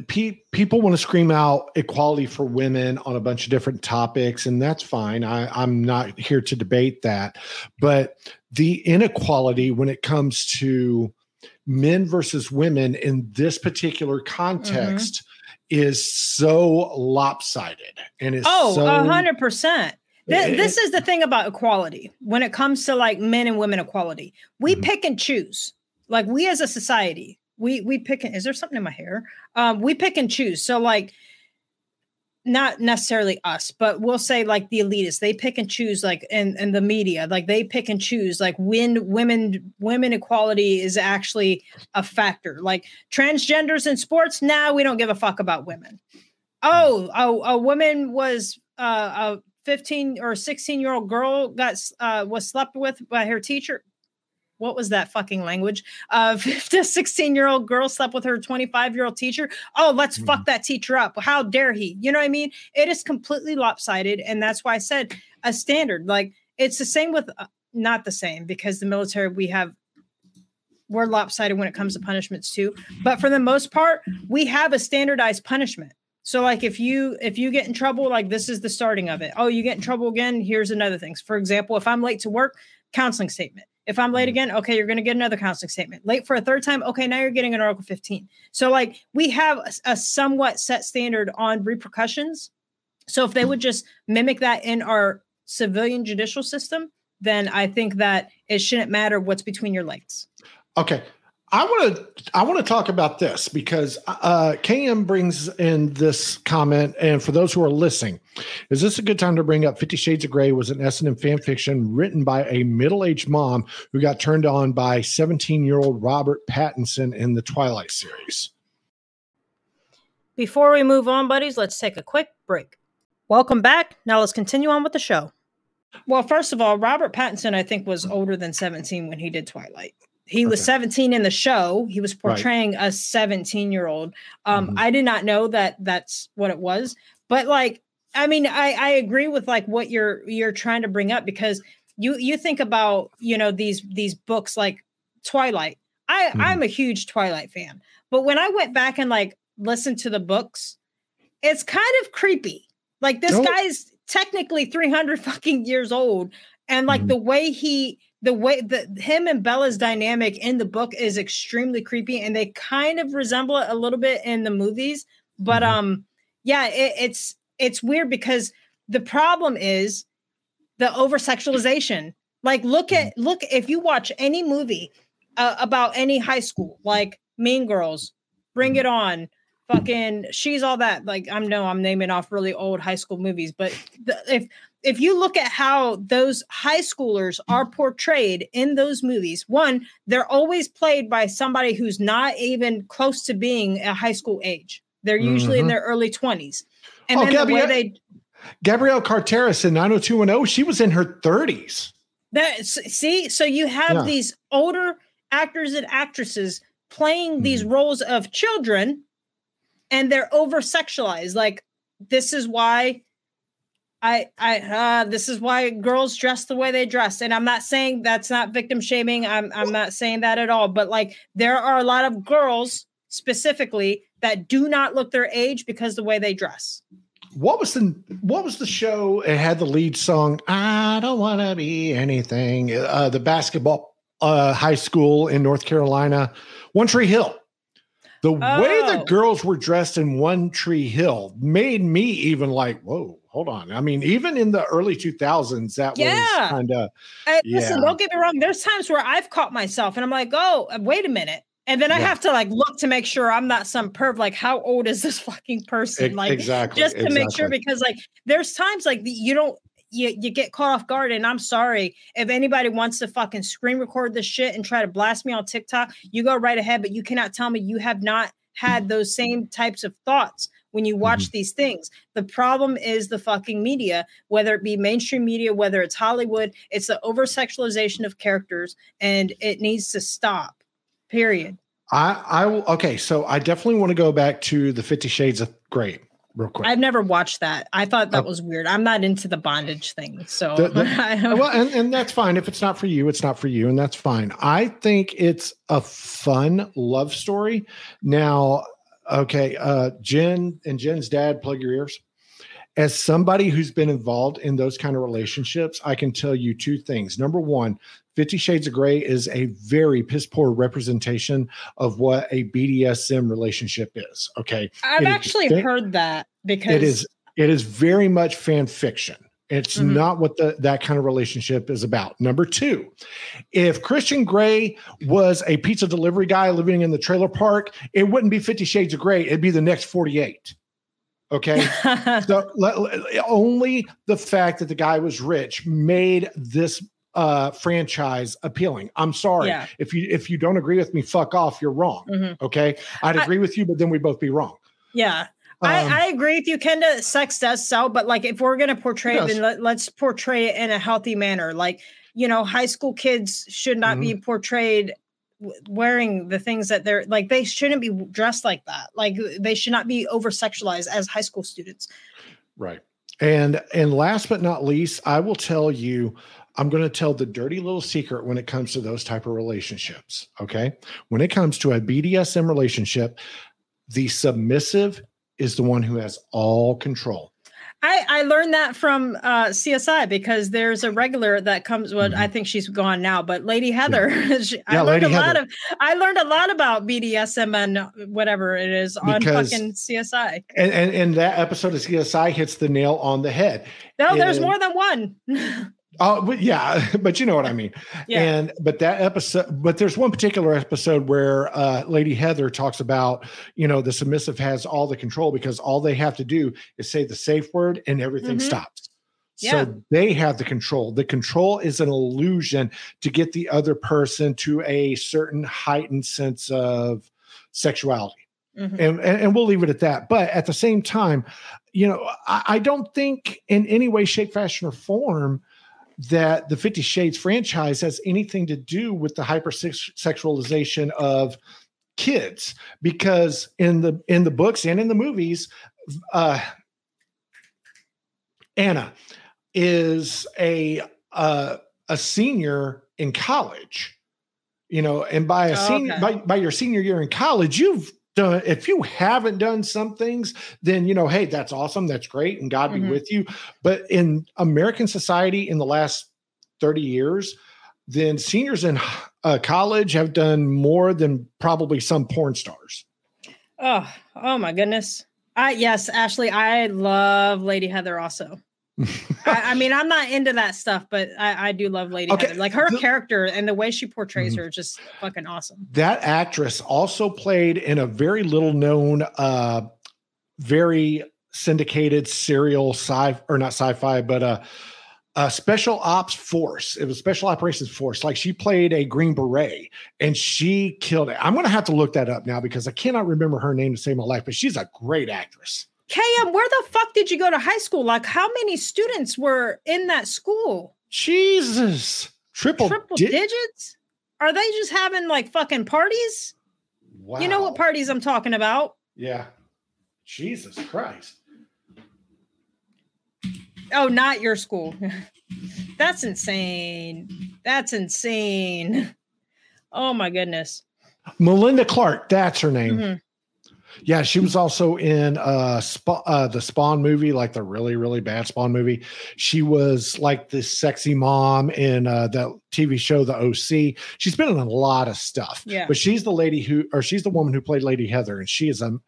pe- people want to scream out equality for women on a bunch of different topics, and that's fine. I, I'm not here to debate that. But the inequality when it comes to men versus women in this particular context mm-hmm. is so lopsided and it's
oh a hundred percent this is the thing about equality when it comes to like men and women equality we mm-hmm. pick and choose like we as a society we we pick is there something in my hair? Um we pick and choose. So like not necessarily us but we'll say like the elitists they pick and choose like and and the media like they pick and choose like when women women equality is actually a factor. Like transgenders in sports now nah, we don't give a fuck about women. Oh a, a woman was uh, a 15 or 16 year old girl got uh, was slept with by her teacher what was that fucking language? Uh, [laughs] 15, 16 year old girl slept with her 25 year old teacher. Oh, let's mm. fuck that teacher up. How dare he? You know what I mean? It is completely lopsided. And that's why I said a standard. Like it's the same with, uh, not the same because the military, we have we're lopsided when it comes to punishments too. But for the most part, we have a standardized punishment. So like if you if you get in trouble, like this is the starting of it. Oh, you get in trouble again. Here's another thing. For example, if I'm late to work, counseling statement. If I'm late mm-hmm. again, okay, you're going to get another counseling statement. Late for a third time, okay, now you're getting an Article 15. So like we have a, a somewhat set standard on repercussions. So if they would just mimic that in our civilian judicial system, then I think that it shouldn't matter what's between your legs.
Okay. I want to I want to talk about this because uh, KM brings in this comment, and for those who are listening, is this a good time to bring up Fifty Shades of Grey was an S and M fan fiction written by a middle aged mom who got turned on by seventeen year old Robert Pattinson in the Twilight series.
Before we move on, buddies, let's take a quick break. Welcome back. Now let's continue on with the show. Well, first of all, Robert Pattinson, I think, was older than 17 when he did Twilight. He okay. was 17 in the show. He was portraying right. a 17 year old. Um, mm-hmm. I did not know that that's what it was, but like, I mean, I, I agree with like what you're you're trying to bring up because you you think about you know these these books like Twilight. I mm-hmm. I'm a huge Twilight fan, but when I went back and like listened to the books, it's kind of creepy. Like this guy's technically 300 fucking years old, and like mm-hmm. the way he the way that him and Bella's dynamic in the book is extremely creepy, and they kind of resemble it a little bit in the movies. But mm-hmm. um, yeah, it, it's it's weird because the problem is the over sexualization. Like, look at mm-hmm. look if you watch any movie uh, about any high school, like Mean Girls, Bring mm-hmm. It On, fucking she's all that like i'm no i'm naming off really old high school movies but the, if if you look at how those high schoolers are portrayed in those movies, one, they're always played by somebody who's not even close to being a high school age. They're usually mm-hmm. in their early 20s. And oh, then Gabrielle, the they
Gabrielle Carteris in 90210, she was in her 30s.
That see, so you have yeah. these older actors and actresses playing mm-hmm. these roles of children and they're over sexualized. Like this is why I I uh this is why girls dress the way they dress and I'm not saying that's not victim shaming I'm I'm not saying that at all but like there are a lot of girls specifically that do not look their age because the way they dress.
What was the what was the show it had the lead song I don't want to be anything uh the basketball uh high school in North Carolina One Tree Hill the oh. way the oh. girls were dressed in One Tree Hill made me even like, whoa, hold on. I mean, even in the early 2000s, that yeah. was kind of.
Yeah. Listen, don't get me wrong. There's times where I've caught myself and I'm like, oh, uh, wait a minute. And then I yeah. have to like look to make sure I'm not some perv. Like, how old is this [laughs] fucking person? Like,
exactly,
just to
exactly.
make sure because like there's times like you don't you you get caught off guard. And I'm sorry if anybody wants to fucking screen record this shit and try to blast me on TikTok. You go right ahead, but you cannot tell me you have not had those same types of thoughts when you watch mm-hmm. these things. The problem is the fucking media, whether it be mainstream media, whether it's Hollywood, it's the over sexualization of characters, and it needs to stop. Period.
I, I will, okay, so I definitely want to go back to the Fifty Shades of Grey real quick.
I've never watched that. I thought that uh, was weird. I'm not into the bondage thing, so the, the, [laughs]
well, and, and that's fine. If it's not for you, it's not for you, and that's fine. I think it's a fun love story. Now, Okay, uh, Jen and Jen's dad, plug your ears. As somebody who's been involved in those kind of relationships, I can tell you two things. Number one, Fifty Shades of Grey is a very piss poor representation of what a BDSM relationship is. Okay,
I've it actually is, heard that because
it is it is very much fan fiction. It's mm-hmm. not what the, that kind of relationship is about. Number two, if Christian Grey was a pizza delivery guy living in the trailer park, it wouldn't be Fifty Shades of Grey. It'd be the next 48. Okay. [laughs] so only the fact that the guy was rich made this uh franchise appealing. I'm sorry. Yeah. If you if you don't agree with me, fuck off. You're wrong. Mm-hmm. Okay. I'd agree I, with you, but then we'd both be wrong.
Yeah. Um, I, I, agree with you, Kenda. Sex does sell, but like if we're gonna portray it, then let, us portray it in a healthy manner. Like you know, high school kids should not mm-hmm. be portrayed wearing the things that they're like. They shouldn't be dressed like that. Like they should not be over sexualized as high school students.
Right. And and last but not least, I will tell you, I'm going to tell the dirty little secret when it comes to those type of relationships. Okay. When it comes to a BDSM relationship, the submissive is the one who has all control.
I, I learned that from uh, CSI because there's a regular that comes. Well, mm-hmm. I think she's gone now, but Lady Heather. [laughs] Yeah. she, yeah, I learned Lady a Heather. lot of. I learned a lot about BDSM and whatever it is on because, fucking CSI.
And, and and that episode of CSI hits the nail on the head.
No, and, there's more than one. [laughs]
Oh, yeah, [laughs] but you know what I mean. yeah. And but that episode, but there's one particular episode where uh, Lady Heather talks about, you know, the submissive has all the control because all they have to do is say the safe word and everything mm-hmm. stops. Yeah. So they have the control. The control is an illusion to get the other person to a certain heightened sense of sexuality. Mm-hmm. And, and, and we'll leave it at that. But at the same time, you know, I, I don't think in any way, shape, fashion, or form that the 50 shades franchise has anything to do with the hypersexualization of kids because in the in the books and in the movies uh anna is a uh, a senior in college you know and by a oh, senior okay. by, by your senior year in college you've done if you haven't done some things then you know hey that's awesome that's great and god be mm-hmm. with you. But in american society in the last 30 years then seniors in uh, college have done more than probably some porn stars.
Oh oh my goodness. I yes ashley i love lady heather also I, I, mean, I'm not into that stuff, but I, I do love Lady okay. Heather. Like her the, character and the way she portrays mm-hmm. her, just fucking awesome.
That actress also played in a very little known, uh, very syndicated serial sci or not sci-fi, but uh, a special ops force. It was special operations force. Like she played a Green Beret and she killed it. I'm going to have to look that up now because I cannot remember her name to save my life, but she's a great actress.
KM, where the fuck did you go to high school? Like, how many students were in that school?
Jesus, triple
triple di- digits? Are they just having like fucking parties? Wow. You know what parties I'm talking about?
Yeah. Jesus Christ.
Oh, not your school. [laughs] That's insane. That's insane. Oh my goodness.
Melinda Clarke, that's her name. Mm-hmm. Yeah, she was also in uh, Sp- uh, the Spawn movie, like the really really bad Spawn movie. She was like this sexy mom in uh, that TV show, The OC. She's been in a lot of stuff.
Yeah,
but she's the lady who, or she's the woman who played Lady Heather, and she is um,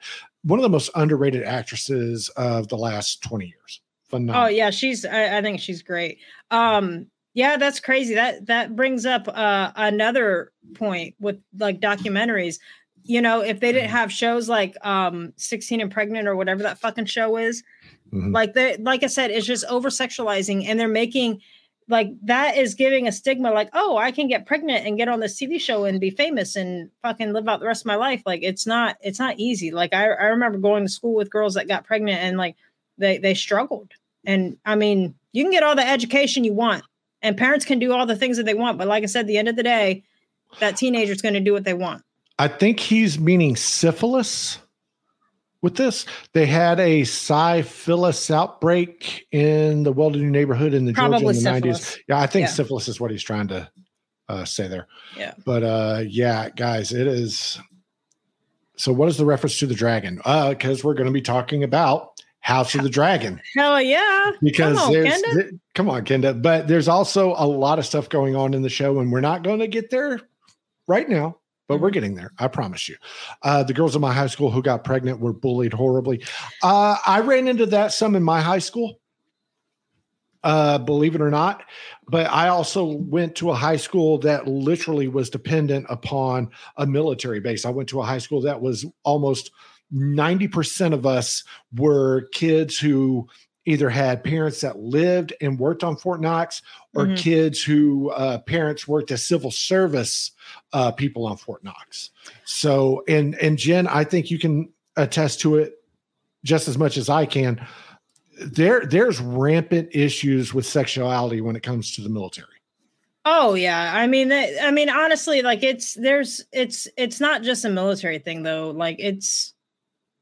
one of the most underrated actresses of the last twenty years.
Phenomenal. Oh yeah, she's. I, I think she's great. Um, yeah, that's crazy. That that brings up uh, another point with like documentaries you know, if they didn't mm-hmm. have shows like um 16 and pregnant or whatever that fucking show is, mm-hmm. like they like I said, it's just over sexualizing and they're making like that is giving a stigma like, oh, I can get pregnant and get on this TV show and be famous and fucking live out the rest of my life. Like it's not it's not easy. Like I, I remember going to school with girls that got pregnant and like they they struggled. And I mean, you can get all the education you want and parents can do all the things that they want, but like I said, the end of the day, that teenager's going to do what they want.
I think he's meaning syphilis with this. They had a syphilis outbreak in the Weldon neighborhood in the Probably Georgia in the syphilis. 90s. Yeah, I think yeah. syphilis is what he's trying to uh, say there.
Yeah.
But uh, yeah, guys, it is. So, what is the reference to the dragon? Because uh, we're going to be talking about House of the Dragon.
Hell yeah.
Because come on, there's, th- come on, Kenda. But there's also a lot of stuff going on in the show, and we're not going to get there right now but we're mm-hmm. getting there. I promise you. Uh, the girls in my high school who got pregnant were bullied horribly. Uh, I ran into that some in my high school, uh, believe it or not. But I also went to a high school that literally was dependent upon a military base. I went to a high school that was almost 90% of us were kids who either had parents that lived and worked on Fort Knox or mm-hmm. kids who uh, parents worked as civil service uh, people on Fort Knox. So, and and Jen, I think you can attest to it just as much as I can. There, there's rampant issues with sexuality when it comes to the military.
Oh yeah, I mean, I mean, honestly, like it's there's it's it's not just a military thing though. Like it's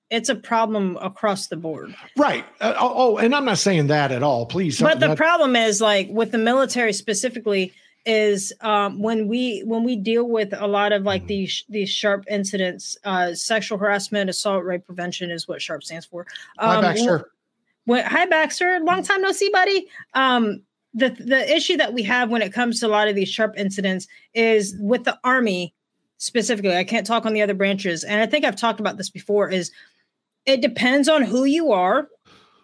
it's a problem across the board.
Right. Uh, oh, oh, and I'm not saying that at all. Please.
But the problem is like with the military specifically is um, when we when we deal with a lot of like mm-hmm. these these sharp incidents, uh, sexual harassment, assault, rape prevention is what sharp stands for.
Um, hi Baxter.
When, hi Baxter, long time no see, buddy. Um, the the issue that we have when it comes to a lot of these sharp incidents is with the army specifically. I can't talk on the other branches, and I think I've talked about this before. Is it depends on who you are.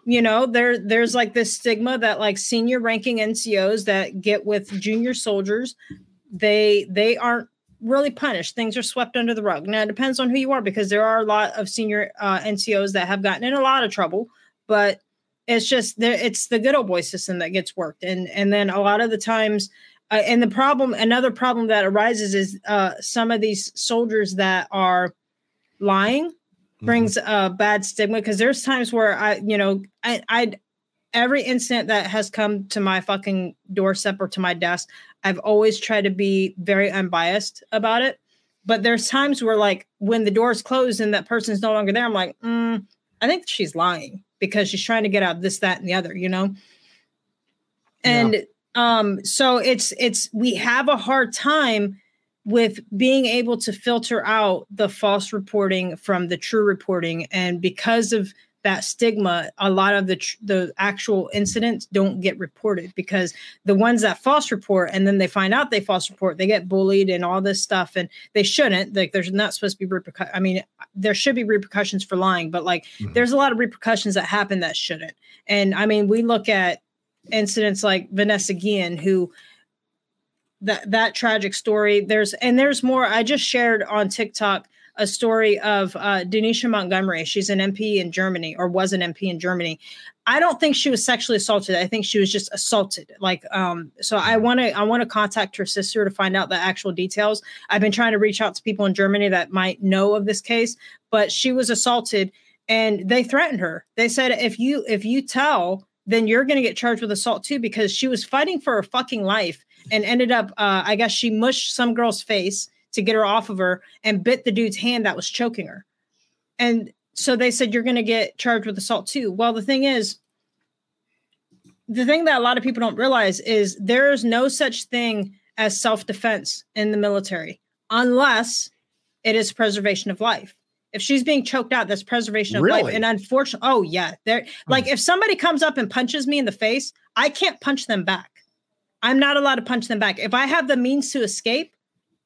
You know there there's like this stigma that like senior ranking ncos that get with junior soldiers they they aren't really punished. Things are swept under the rug. Now it depends on who you are because there are a lot of senior uh, ncos that have gotten in a lot of trouble but it's just there it's the good old boy system that gets worked. And and then a lot of the times uh, and the problem another problem that arises is uh, some of these soldiers that are lying brings mm-hmm. a bad stigma because there's times where I, you know, I, I, every incident that has come to my fucking doorstep or to my desk, I've always tried to be very unbiased about it. But there's times where, like, when the door's closed and that person's no longer there, I'm like, mm, I think she's lying because she's trying to get out this, that, and the other, you know. And yeah. um, so it's it's we have a hard time with being able to filter out the false reporting from the true reporting. And because of that stigma a lot of the tr- the actual incidents don't get reported because the ones that false report and then they find out they false report they get bullied and all this stuff. And they shouldn't like there's not supposed to be repercussions i mean there should be repercussions for lying but like mm-hmm. there's a lot of repercussions that happen that shouldn't. And i mean we look at incidents like vanessa guillen who that that tragic story. There's and there's more. I just shared on TikTok a story of uh, Denisha Montgomery. She's an MP in Germany, or was an MP in Germany. I don't think she was sexually assaulted. I think she was just assaulted. Like, um, so I want to I want to contact her sister to find out the actual details. I've been trying to reach out to people in Germany that might know of this case, but she was assaulted, and they threatened her. They said if you if you tell, then you're going to get charged with assault too, because she was fighting for her fucking life and ended up, uh, I guess she mushed some girl's face to get her off of her and bit the dude's hand that was choking her. And so they said, You're going to get charged with assault too. Well, the thing is, the thing that a lot of people don't realize is there is no such thing as self defense in the military unless it is preservation of life. If she's being choked out, that's preservation of really? life. And unfortunately, oh yeah, there. Like if somebody comes up and punches me in the face, I can't punch them back. I'm not allowed to punch them back. If I have the means to escape,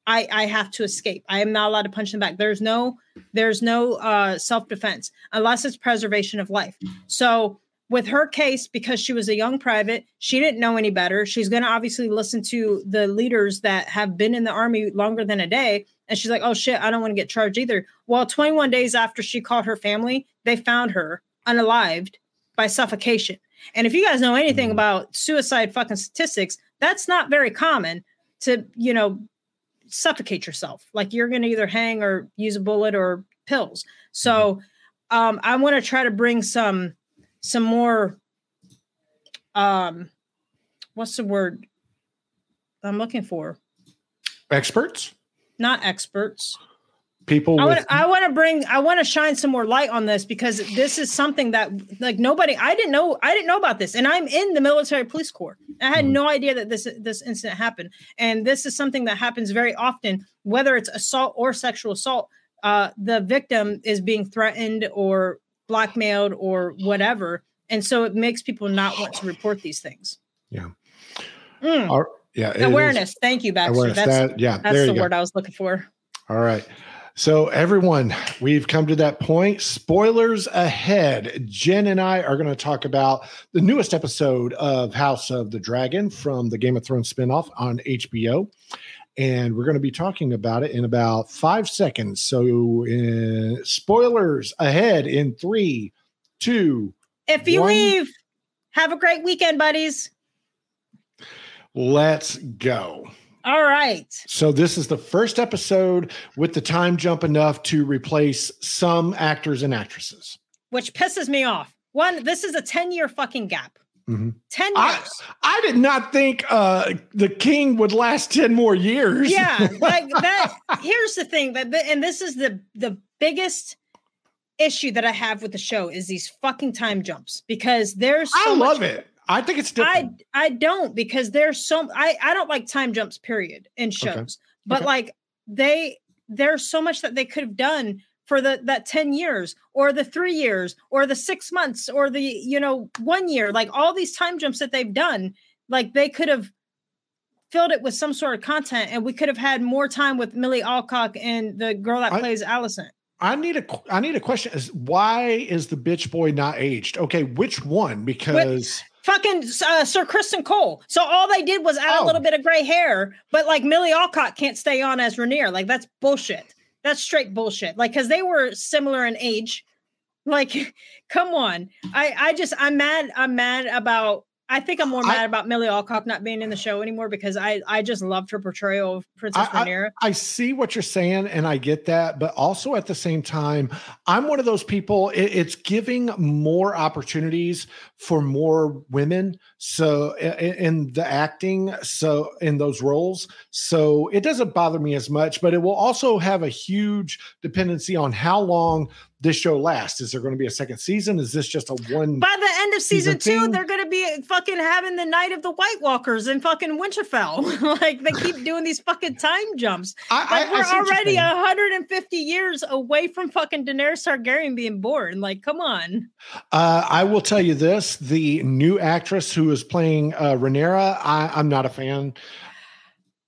I, I have to escape. I am not allowed to punch them back. There's no there's no uh, self defense unless it's preservation of life. So with her case, because she was a young private, she didn't know any better. She's going to obviously listen to the leaders that have been in the army longer than a day. And she's like, oh shit, I don't want to get charged either. Well, 21 days after she called her family, they found her unalived by suffocation. And if you guys know anything mm-hmm. about suicide fucking statistics, that's not very common to, you know, suffocate yourself. Like you're going to either hang or use a bullet or pills. So mm-hmm. um, I want to try to bring some some more um what's the word I'm looking for?
Experts?
Not experts
people
I want I want to bring I want to shine some more light on this because this is something that like nobody I didn't know I didn't know about this and I'm in the military police corps. I had mm-hmm. no idea that this this incident happened and this is something that happens very often whether it's assault or sexual assault uh the victim is being threatened or blackmailed or whatever and so it makes people not want to report these things.
Yeah. Mm. Our, yeah,
awareness. Thank you, Baxter. Awareness. That's, that, yeah, that's the word I was looking for.
All right. So, everyone, we've come to that point. Spoilers ahead. Jen and I are going to talk about the newest episode of House of the Dragon from the Game of Thrones spinoff on HBO. And we're going to be talking about it in about five seconds. So, uh, spoilers ahead in three, two.
If you one. leave, have a great weekend, buddies.
Let's go.
All right.
So this is the first episode with the time jump enough to replace some actors and actresses.
Which pisses me off. One, this is a 10 year fucking gap. Mm-hmm. 10 years. I,
I, did not think uh, the king would last 10 more years.
Yeah. [laughs] Like that. here's the thing that, and this is the, the biggest issue that I have with the show is these fucking time jumps because there's
so I love much, it. I think it's
different. I I don't because there's so I I don't like time jumps period in shows. Okay. But okay. like they there's so much that they could have done for the that 10 years or the 3 years or the 6 months or the you know 1 year like all these time jumps that they've done like they could have filled it with some sort of content and we could have had more time with Milly Alcock and the girl that I, plays Alicent.
I need a I need a question is why is the bitch boy not aged? Okay, which one? Because
fucking uh, Sir Criston Cole. So all they did was add oh. a little bit of gray hair, but like Milly Alcock can't stay on as Rhaenyra. Like that's bullshit. That's straight bullshit. Like because they were similar in age. Like, [laughs] come on. I I just I'm mad. I'm mad about I think I'm more mad I, about Milly Alcock not being in the show anymore because I I just loved her portrayal of Princess I, Rhaenyra.
I, I, see what you're saying and I get that, but also at the same time, I'm one of those people. It, it's giving more opportunities for more women. So in, in the acting, so in those roles, so it doesn't bother me as much. But it will also have a huge dependency on how long this show lasts? Is there going to be a second season? Is this just a one?
By the end of season, season two, they're going to be fucking having the night of the White Walkers in fucking Winterfell. [laughs] like they keep doing these fucking time jumps. I, like I, we're I already 150 years away from fucking Daenerys Targaryen being born. Like, come on.
Uh, I will tell you this: the new actress who is playing uh, Rhaenyra, I, I'm not a fan.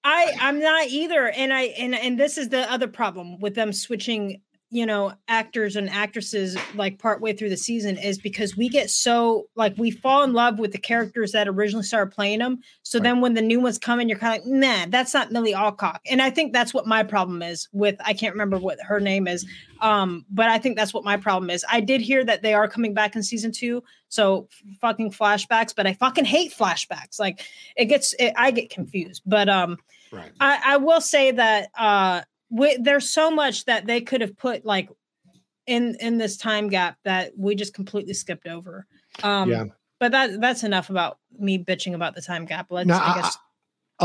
I I'm not either, and I and and this is the other problem with them switching you know actors and actresses like partway through the season is because we get so like we fall in love with the characters that originally started playing them so right. then when the new ones come in you're kind of like nah that's not Milly Alcock and i think that's what my problem is with i can't remember what her name is um but i think that's what my problem is i did hear that they are coming back in season two so fucking flashbacks but i fucking hate flashbacks like it gets it, i get confused but um right. I, I will say that uh we, there's so much that they could have put like in in this time gap that we just completely skipped over. Um, yeah. But that that's enough about me bitching about the time gap. Let's. Now, I guess.
I,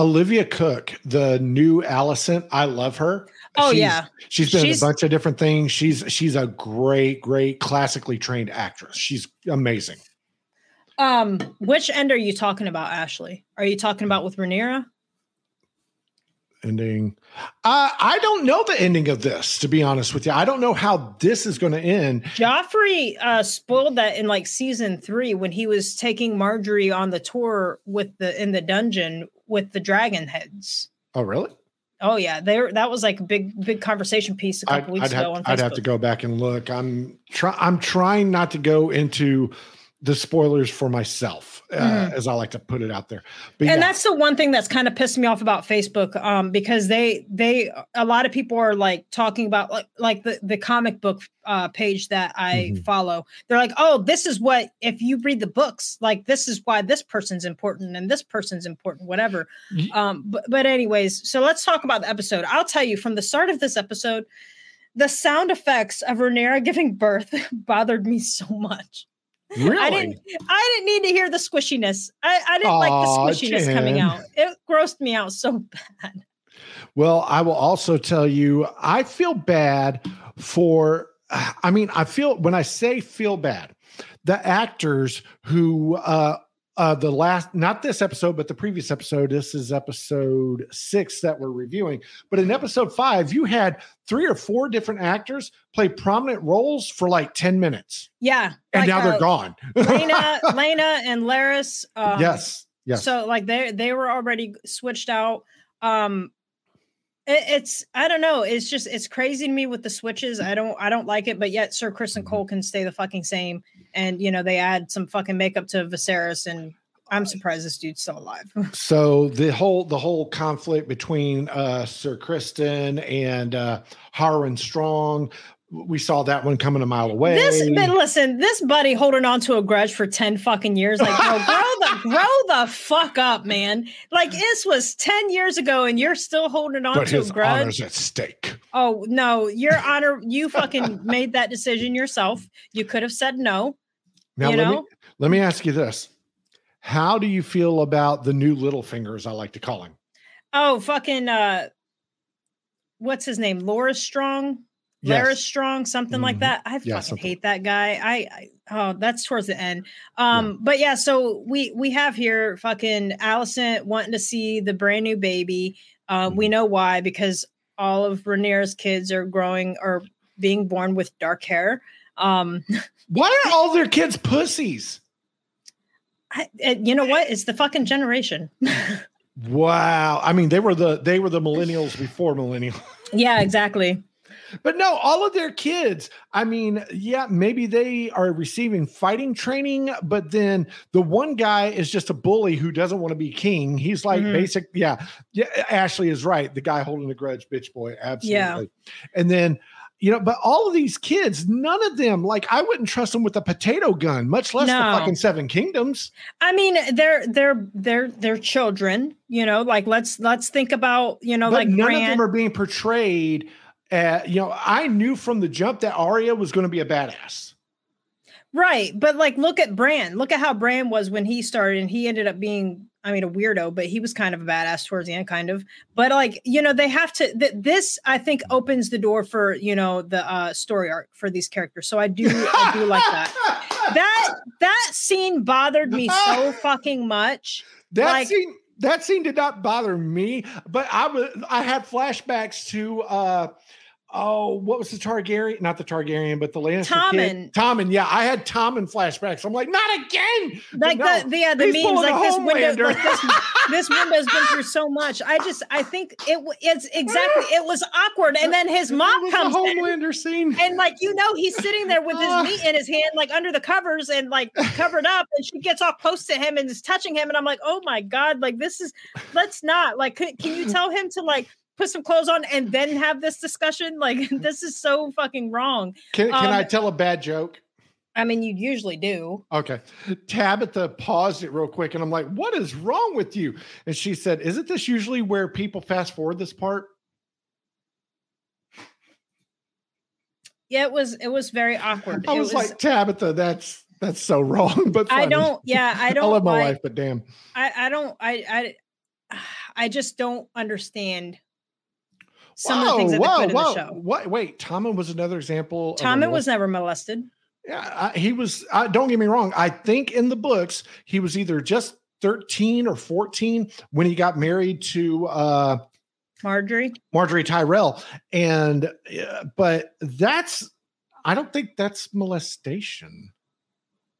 Olivia Cooke, the new Alicent, I love her.
Oh
she's,
yeah,
she's been she's, in a bunch of different things. She's she's a great, great classically trained actress. She's amazing.
Um, which end are you talking about, Ashley? Are you talking about with Rhaenyra?
Ending. Uh, I don't know the ending of this, to be honest with you. I don't know how this is going to end.
Joffrey uh, spoiled that in like season three when he was taking Marjorie on the tour with the in the dungeon with the dragon heads.
Oh, really?
Oh yeah, there. That was like a big, big conversation piece a couple I'd, weeks
I'd
ago.
Have, I'd have to go back and look. I'm try. I'm trying not to go into the spoilers for myself, uh, mm-hmm. as I like to put it out there.
But and yeah. that's the one thing that's kind of pissed me off about Facebook, um, because they they a lot of people are like talking about like like the the comic book uh, page that I mm-hmm. follow. They're like, oh, this is what if you read the books, like this is why this person's important and this person's important, whatever. Um, but but anyways, so let's talk about the episode. I'll tell you from the start of this episode. The sound effects of Rhaenyra giving birth [laughs] bothered me so much.
Really?
I didn't I didn't need to hear the squishiness. I, I didn't Aww, like the squishiness Jen. coming out. It grossed me out so [laughs] bad.
Well, I will also tell you, I feel bad for I mean, I feel when I say feel bad, the actors who uh uh, the last, not this episode, but the previous episode. This is episode six that we're reviewing. But in episode five, you had three or four different actors play prominent roles for like 10 minutes.
Yeah.
And like, now they're uh, gone.
Laena, Laena [laughs] and Larys.
Um, yes. Yes.
So like they they were already switched out. Um it's I don't know. It's just it's crazy to me with the switches. I don't I don't like it, but yet Sir Criston Cole can stay the fucking same. And you know, they add some fucking makeup to Viserys and I'm surprised this dude's still alive. [laughs]
so the whole the whole conflict between uh Sir Criston and uh Harwin Strong we saw that one coming a mile away.
This, but listen, this buddy holding on to a grudge for 10 fucking years. Like, bro, grow the [laughs] grow the fuck up, man. Like this was 10 years ago and you're still holding on but to a grudge. Honor's
at stake.
Oh no, your honor, you fucking made that decision yourself. You could have said no. Now, you
let
know?
Me, let me ask you this. How do you feel about the new little fingers, I like to call him?
Oh, fucking uh what's his name? Laura Strong yes. Strong, something mm-hmm. like that. I yeah, fucking something. hate that guy. I, I, oh, that's towards the end. Um, yeah. but yeah, so we we have here fucking Alicent wanting to see the brand new baby. Um, mm-hmm. we know why because all of Rhaenyra's kids are growing or being born with dark hair. Um, [laughs]
why are all their kids pussies?
I, you know what? It's the fucking generation. [laughs]
wow. I mean, they were the they were the millennials before millennials.
yeah, exactly.
But no, all of their kids, I mean, yeah, maybe they are receiving fighting training, but then the one guy is just a bully who doesn't want to be king. He's like mm-hmm. basic, yeah. Yeah, Ashley is right. The guy holding the grudge, bitch boy, absolutely. Yeah. And then you know, but all of these kids, none of them, like I wouldn't trust them with a potato gun, much less no. the fucking Seven Kingdoms.
I mean, they're they're they're they're children, you know. Like let's let's think about, you know,
but
like
none of them are being portrayed uh, you know, I knew from the jump that Arya was going to be a badass.
Right. But like, look at Bran. Look at how Bran was when he started, and he ended up being, I mean, a weirdo, but he was kind of a badass towards the end, kind of. But like, you know, they have to, th- this, I think, opens the door for, you know, the uh, story arc for these characters. So I do, I do like that. [laughs] That, that scene bothered me so [laughs] fucking much.
That like, scene, that scene did not bother me, but I was, I had flashbacks to, uh, oh, what was the Targaryen? Not the Targaryen, but the Lannister Tommen. kid. Tommen. Yeah, I had Tommen flashbacks. I'm like, not again.
Like no, the the, uh, the memes, like this window, like this, [laughs] this window's been through so much. I just, I think it it's exactly. It was awkward, and then his mom comes.
The Homelander in, scene,
and like you know, he's sitting there with his [laughs] meat in his hand, like under the covers, and like covered up, and she gets all close to him and is touching him, and I'm like, oh my god, like this is. Let's not like. Can, can you tell him to like put some clothes on and then have this discussion? [laughs] Like this is so fucking wrong.
Can, can um, I tell a bad joke?
I mean, you usually do.
Okay. Tabitha paused it real quick and I'm like, what is wrong with you? And she said, Isn't this usually where people fast forward this part?
Yeah, it was it was very awkward.
I was, was like, Tabitha, that's that's so wrong. But
funny. I don't, yeah, I [laughs] don't
I love my life, but damn.
I, I don't I I [sighs] I just don't understand some whoa, of the things that whoa, they put whoa. in the show.
What? Wait, Tommen was another example.
Tommen was never molested.
Yeah, I, he was. I, don't get me wrong. I think in the books he was either just thirteen or fourteen when he got married to uh,
Marjorie
Margaery Tyrell, and uh, but that's. I don't think that's molestation.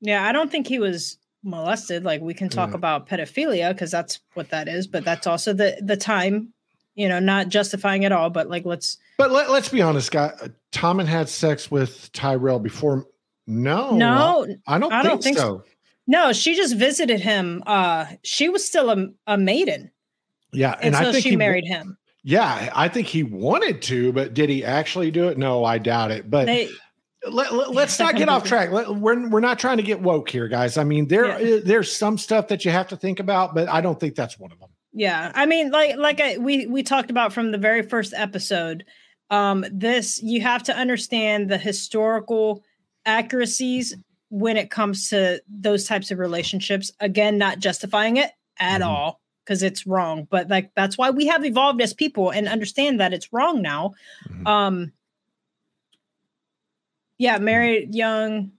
Yeah, I don't think he was molested. Like we can talk yeah. about pedophilia because that's what that is, but that's also the the time you know, not justifying at all, but like let's.
But let, let's be honest, guy. Tommen had sex with Tyrell before. No,
no,
I don't, I don't think, think so. so.
No, she just visited him. Uh, she was still a, a maiden.
Yeah,
and, and I think she he, married him.
Yeah, I think he wanted to, but did he actually do it? No, I doubt it. But they, let, us let, not get off track. Let, we're we're not trying to get woke here, guys. I mean, there yeah. there's some stuff that you have to think about, but I don't think that's one of them.
Yeah, I mean, like like I, we we talked about from the very first episode. Um, this you have to understand the historical accuracies when it comes to those types of relationships. Again, not justifying it at mm-hmm. all because it's wrong, but like that's why we have evolved as people and understand that it's wrong now. Mm-hmm. Um, yeah, married young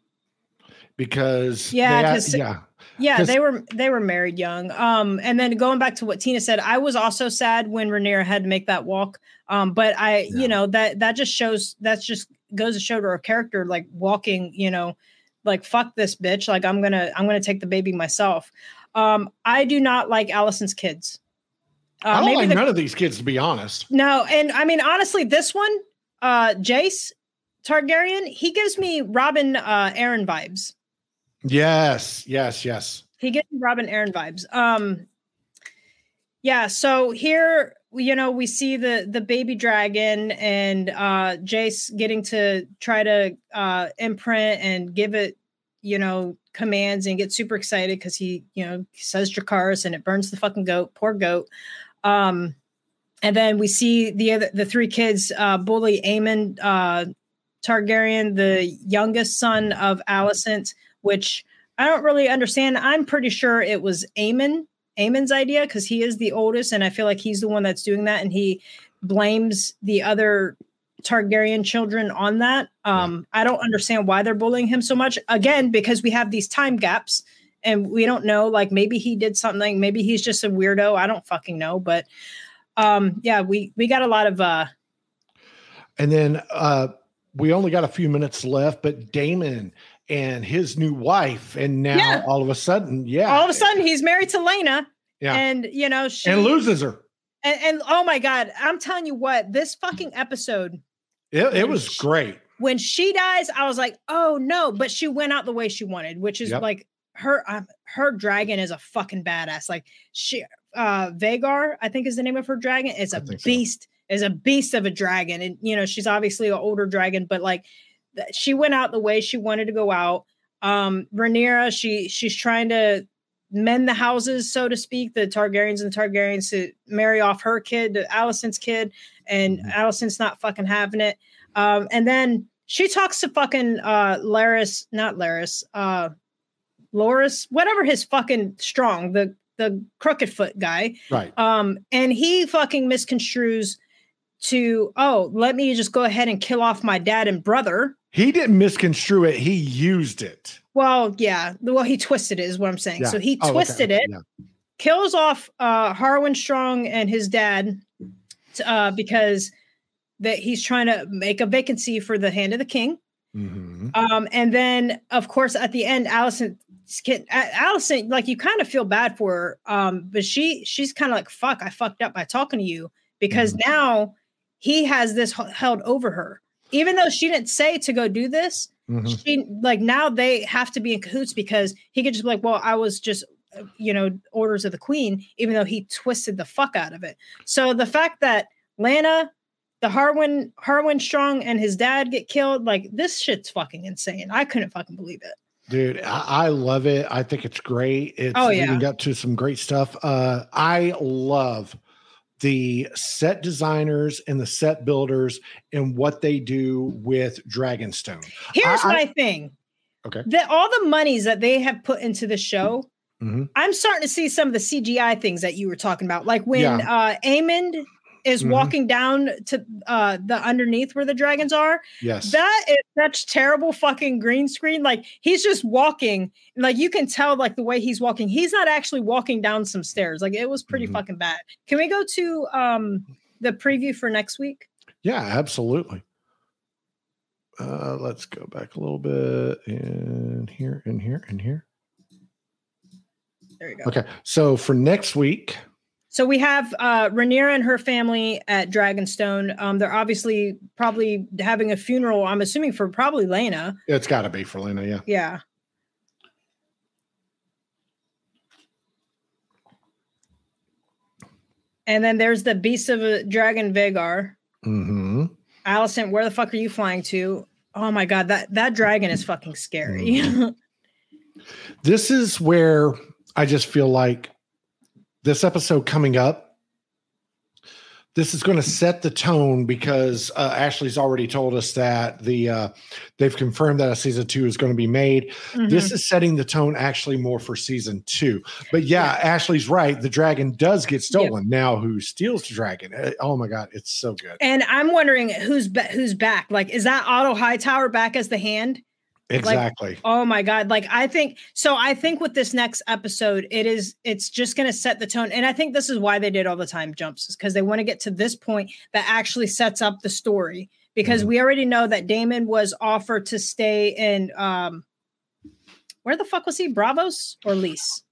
because
yeah, had, yeah yeah, they were they were married young. Um, and then going back to what Tina said, I was also sad when Rhaenyra had to make that walk. Um, but I, yeah. you know, that that just shows that's just goes to show to her character, like walking, you know, like fuck this bitch. Like I'm gonna I'm gonna take the baby myself. Um, I do not like Alicent's kids.
Uh, I don't like the, none of these kids, to be honest.
No, and I mean honestly, this one, uh, Jace Targaryen, he gives me Robin uh Arryn vibes.
Yes, yes, yes.
He gets Robin Arryn vibes. Um yeah, so here you know we see the the baby dragon and uh Jace getting to try to uh imprint and give it you know commands and get super excited because he you know says Dracarys and it burns the fucking goat poor goat um and then we see the other the three kids uh bully Aemond uh Targaryen the youngest son of Alicent which I don't really understand. I'm pretty sure it was Aemon, Aemon's idea because he is the oldest, and I feel like he's the one that's doing that, and he blames the other Targaryen children on that. Um, I don't understand why they're bullying him so much. Again, because we have these time gaps and we don't know. Like maybe he did something. Maybe he's just a weirdo. I don't fucking know. But um, yeah, we we got a lot of. uh
And then uh we only got a few minutes left, but Daemon and his new wife, and now yeah. all of a sudden, yeah,
all of a sudden he's married to Laena. Yeah, and you know she
and loses her.
And, and oh my god, I'm telling you what, this fucking episode.
It, it was she, great.
When she dies, I was like, oh no, but she went out the way she wanted, which is yep. like her um, her dragon is a fucking badass. Like she uh Vhagar, I think is the name of her dragon, is a beast. So. Is a beast of a dragon, and you know she's obviously an older dragon, but like she went out the way she wanted to go out. Um, Rhaenyra, she she's trying to mend the houses, so to speak, the Targaryens and Targaryens to marry off her kid to Alicent's kid, and mm-hmm. Alicent's not fucking having it. Um, and then she talks to fucking uh Larys, not Larys, uh Loras, whatever his fucking strong, the the crooked foot guy.
Right.
Um, and he fucking misconstrues to, oh, let me just go ahead and kill off my dad and brother.
He didn't misconstrue it, he used it.
Well, yeah. Well, he twisted it, is what I'm saying. Yeah. So he twisted oh, okay. it, yeah. kills off uh Harwin Strong and his dad uh because that he's trying to make a vacancy for the hand of the king. Mm-hmm. Um, and then of course at the end, Alicent allison like you kind of feel bad for her. Um, but she she's kind of like, fuck, I fucked up by talking to you because mm-hmm. now he has this held over her. Even though she didn't say to go do this, mm-hmm. she like now they have to be in cahoots because he could just be like, well, I was just uh, you know orders of the queen, even though he twisted the fuck out of it. So the fact that Lana, the Harwin Harwin Strong and his dad get killed, like this shit's fucking insane. I couldn't fucking believe it.
Dude, I, I, love it. I think it's great. It's oh, yeah. leading up to some great stuff. Uh, I love the set designers and the set builders and what they do with Dragonstone.
Here's I, my I, thing.
Okay.
That all the monies that they have put into the show, mm-hmm. I'm starting to see some of the CGI things that you were talking about. Like when yeah. uh Aemond is mm-hmm. walking down to uh the underneath where the dragons are.
Yes.
That is such terrible fucking green screen. Like he's just walking. Like you can tell like the way he's walking. He's not actually walking down some stairs. Like it was pretty mm-hmm. fucking bad. Can we go to um the preview for next week?
Yeah, absolutely. Uh let's go back a little bit in here and here and here.
There you go.
Okay. So for next week,
so we have uh, Rhaenyra and her family at Dragonstone. Um, they're obviously probably having a funeral. I'm assuming for probably Laena.
It's got to be for Laena, yeah.
Yeah. And then there's the beast of a dragon Vhagar.
Mm-hmm.
Alicent, where the fuck are you flying to? Oh my god, that that dragon is fucking scary. Mm-hmm. [laughs]
this is where I just feel like this episode coming up this is going to set the tone because uh, Ashley's already told us that the uh, they've confirmed that a season two is going to be made. Mm-hmm. This is setting the tone actually more for season two. But yeah, yeah. Ashley's right. The dragon does get stolen. Now, who steals the dragon? Uh, oh my god, it's so good.
And I'm wondering who's be- who's back. Like, is that Otto Hightower back as the hand?
Exactly.
Like, oh my God. Like I think so I think with this next episode, it is it's just gonna set the tone. And I think this is why they did all the time jumps, is because they want to get to this point that actually sets up the story. Because mm-hmm. we already know that Daemon was offered to stay in um where the fuck was he? Braavos or Lys?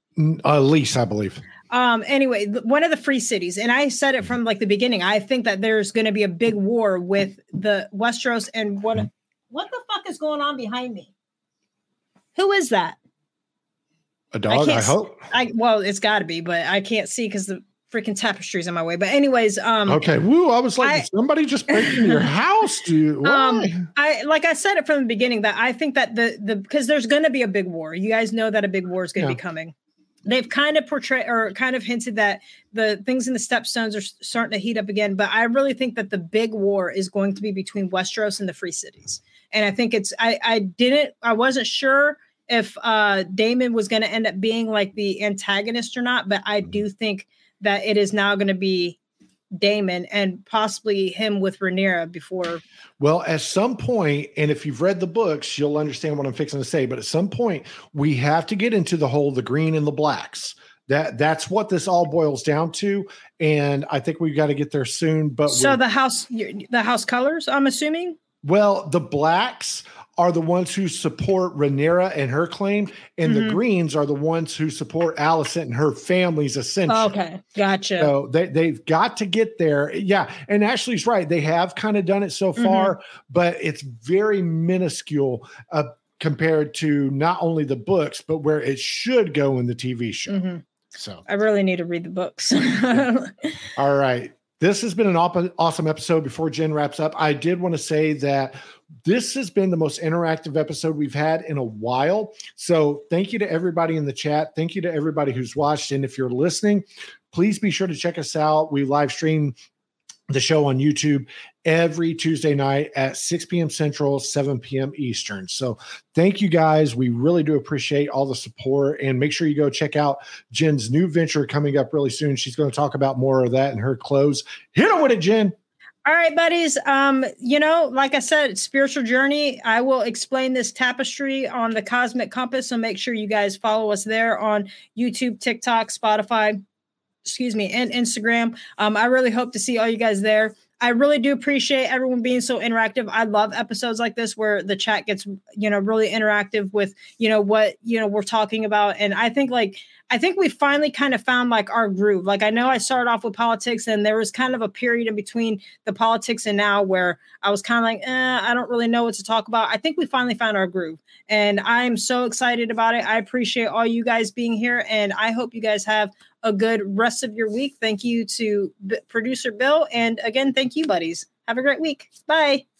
Uh Lys, I believe.
Um anyway, one of the free cities. And I said it from like the beginning. I think that there's gonna be a big war with the Westeros and what mm-hmm what the fuck is going on behind me? Who is that?
A dog, I, I hope.
I well, it's got to be, but I can't see because the freaking tapestry's in my way. But anyways, um
Okay, woo, I was like I, somebody just breaking your [laughs] house, dude. Um
I like I said it from the beginning that I think that the the because there's going to be a big war. You guys know that a big war is going to yeah. be coming. They've kind of portrayed or kind of hinted that the things in the stepstones are starting to heat up again, but I really think that the big war is going to be between Westeros and the free cities and I think it's I I didn't I wasn't sure if uh Daemon was going to end up being like the antagonist or not, but I do mm-hmm. think that it is now going to be Daemon and possibly him with Rhaenyra before.
Well, at some point, and if you've read the books, you'll understand what I'm fixing to say. But at some point, we have to get into the whole the green and the blacks. That that's what this all boils down to, and I think we've got to get there soon. But
so the house, the house colors, I'm assuming.
Well, the blacks are the ones who support Rhaenyra and her claim, and mm-hmm. the Greens are the ones who support Alicent and her family's ascension.
Okay, gotcha.
So they they've got to get there. Yeah, and Ashley's right; they have kind of done it so far, mm-hmm. but it's very minuscule uh, compared to not only the books, but where it should go in the TV show. Mm-hmm. So
I really need to read the books. [laughs]
All right. This has been an awesome episode. Before Jen wraps up, I did want to say that this has been the most interactive episode we've had in a while. So, thank you to everybody in the chat. Thank you to everybody who's watched. And if you're listening, please be sure to check us out. We live stream the show on YouTube every Tuesday night at 6 p.m. Central, 7 p.m. Eastern. So thank you guys. We really do appreciate all the support. And make sure you go check out Jen's new venture coming up really soon. She's going to talk about more of that in her close. Hit her with it, Jen.
All right, buddies. Um, you know, like I said, spiritual journey. I will explain this tapestry on the Cosmic Compass. So make sure you guys follow us there on YouTube, TikTok, Spotify, excuse me, and Instagram. Um, I really hope to see all you guys there. I really do appreciate everyone being so interactive. I love episodes like this where the chat gets, you know, really interactive with, you know, what, you know, we're talking about. And I think like I think we finally kind of found like our groove. Like I know I started off with politics and there was kind of a period in between the politics and now where I was kind of like, eh, I don't really know what to talk about. I think we finally found our groove and I'm so excited about it. I appreciate all you guys being here and I hope you guys have a good rest of your week. Thank you to B- producer Bill. And again, thank you, buddies. Have a great week. Bye.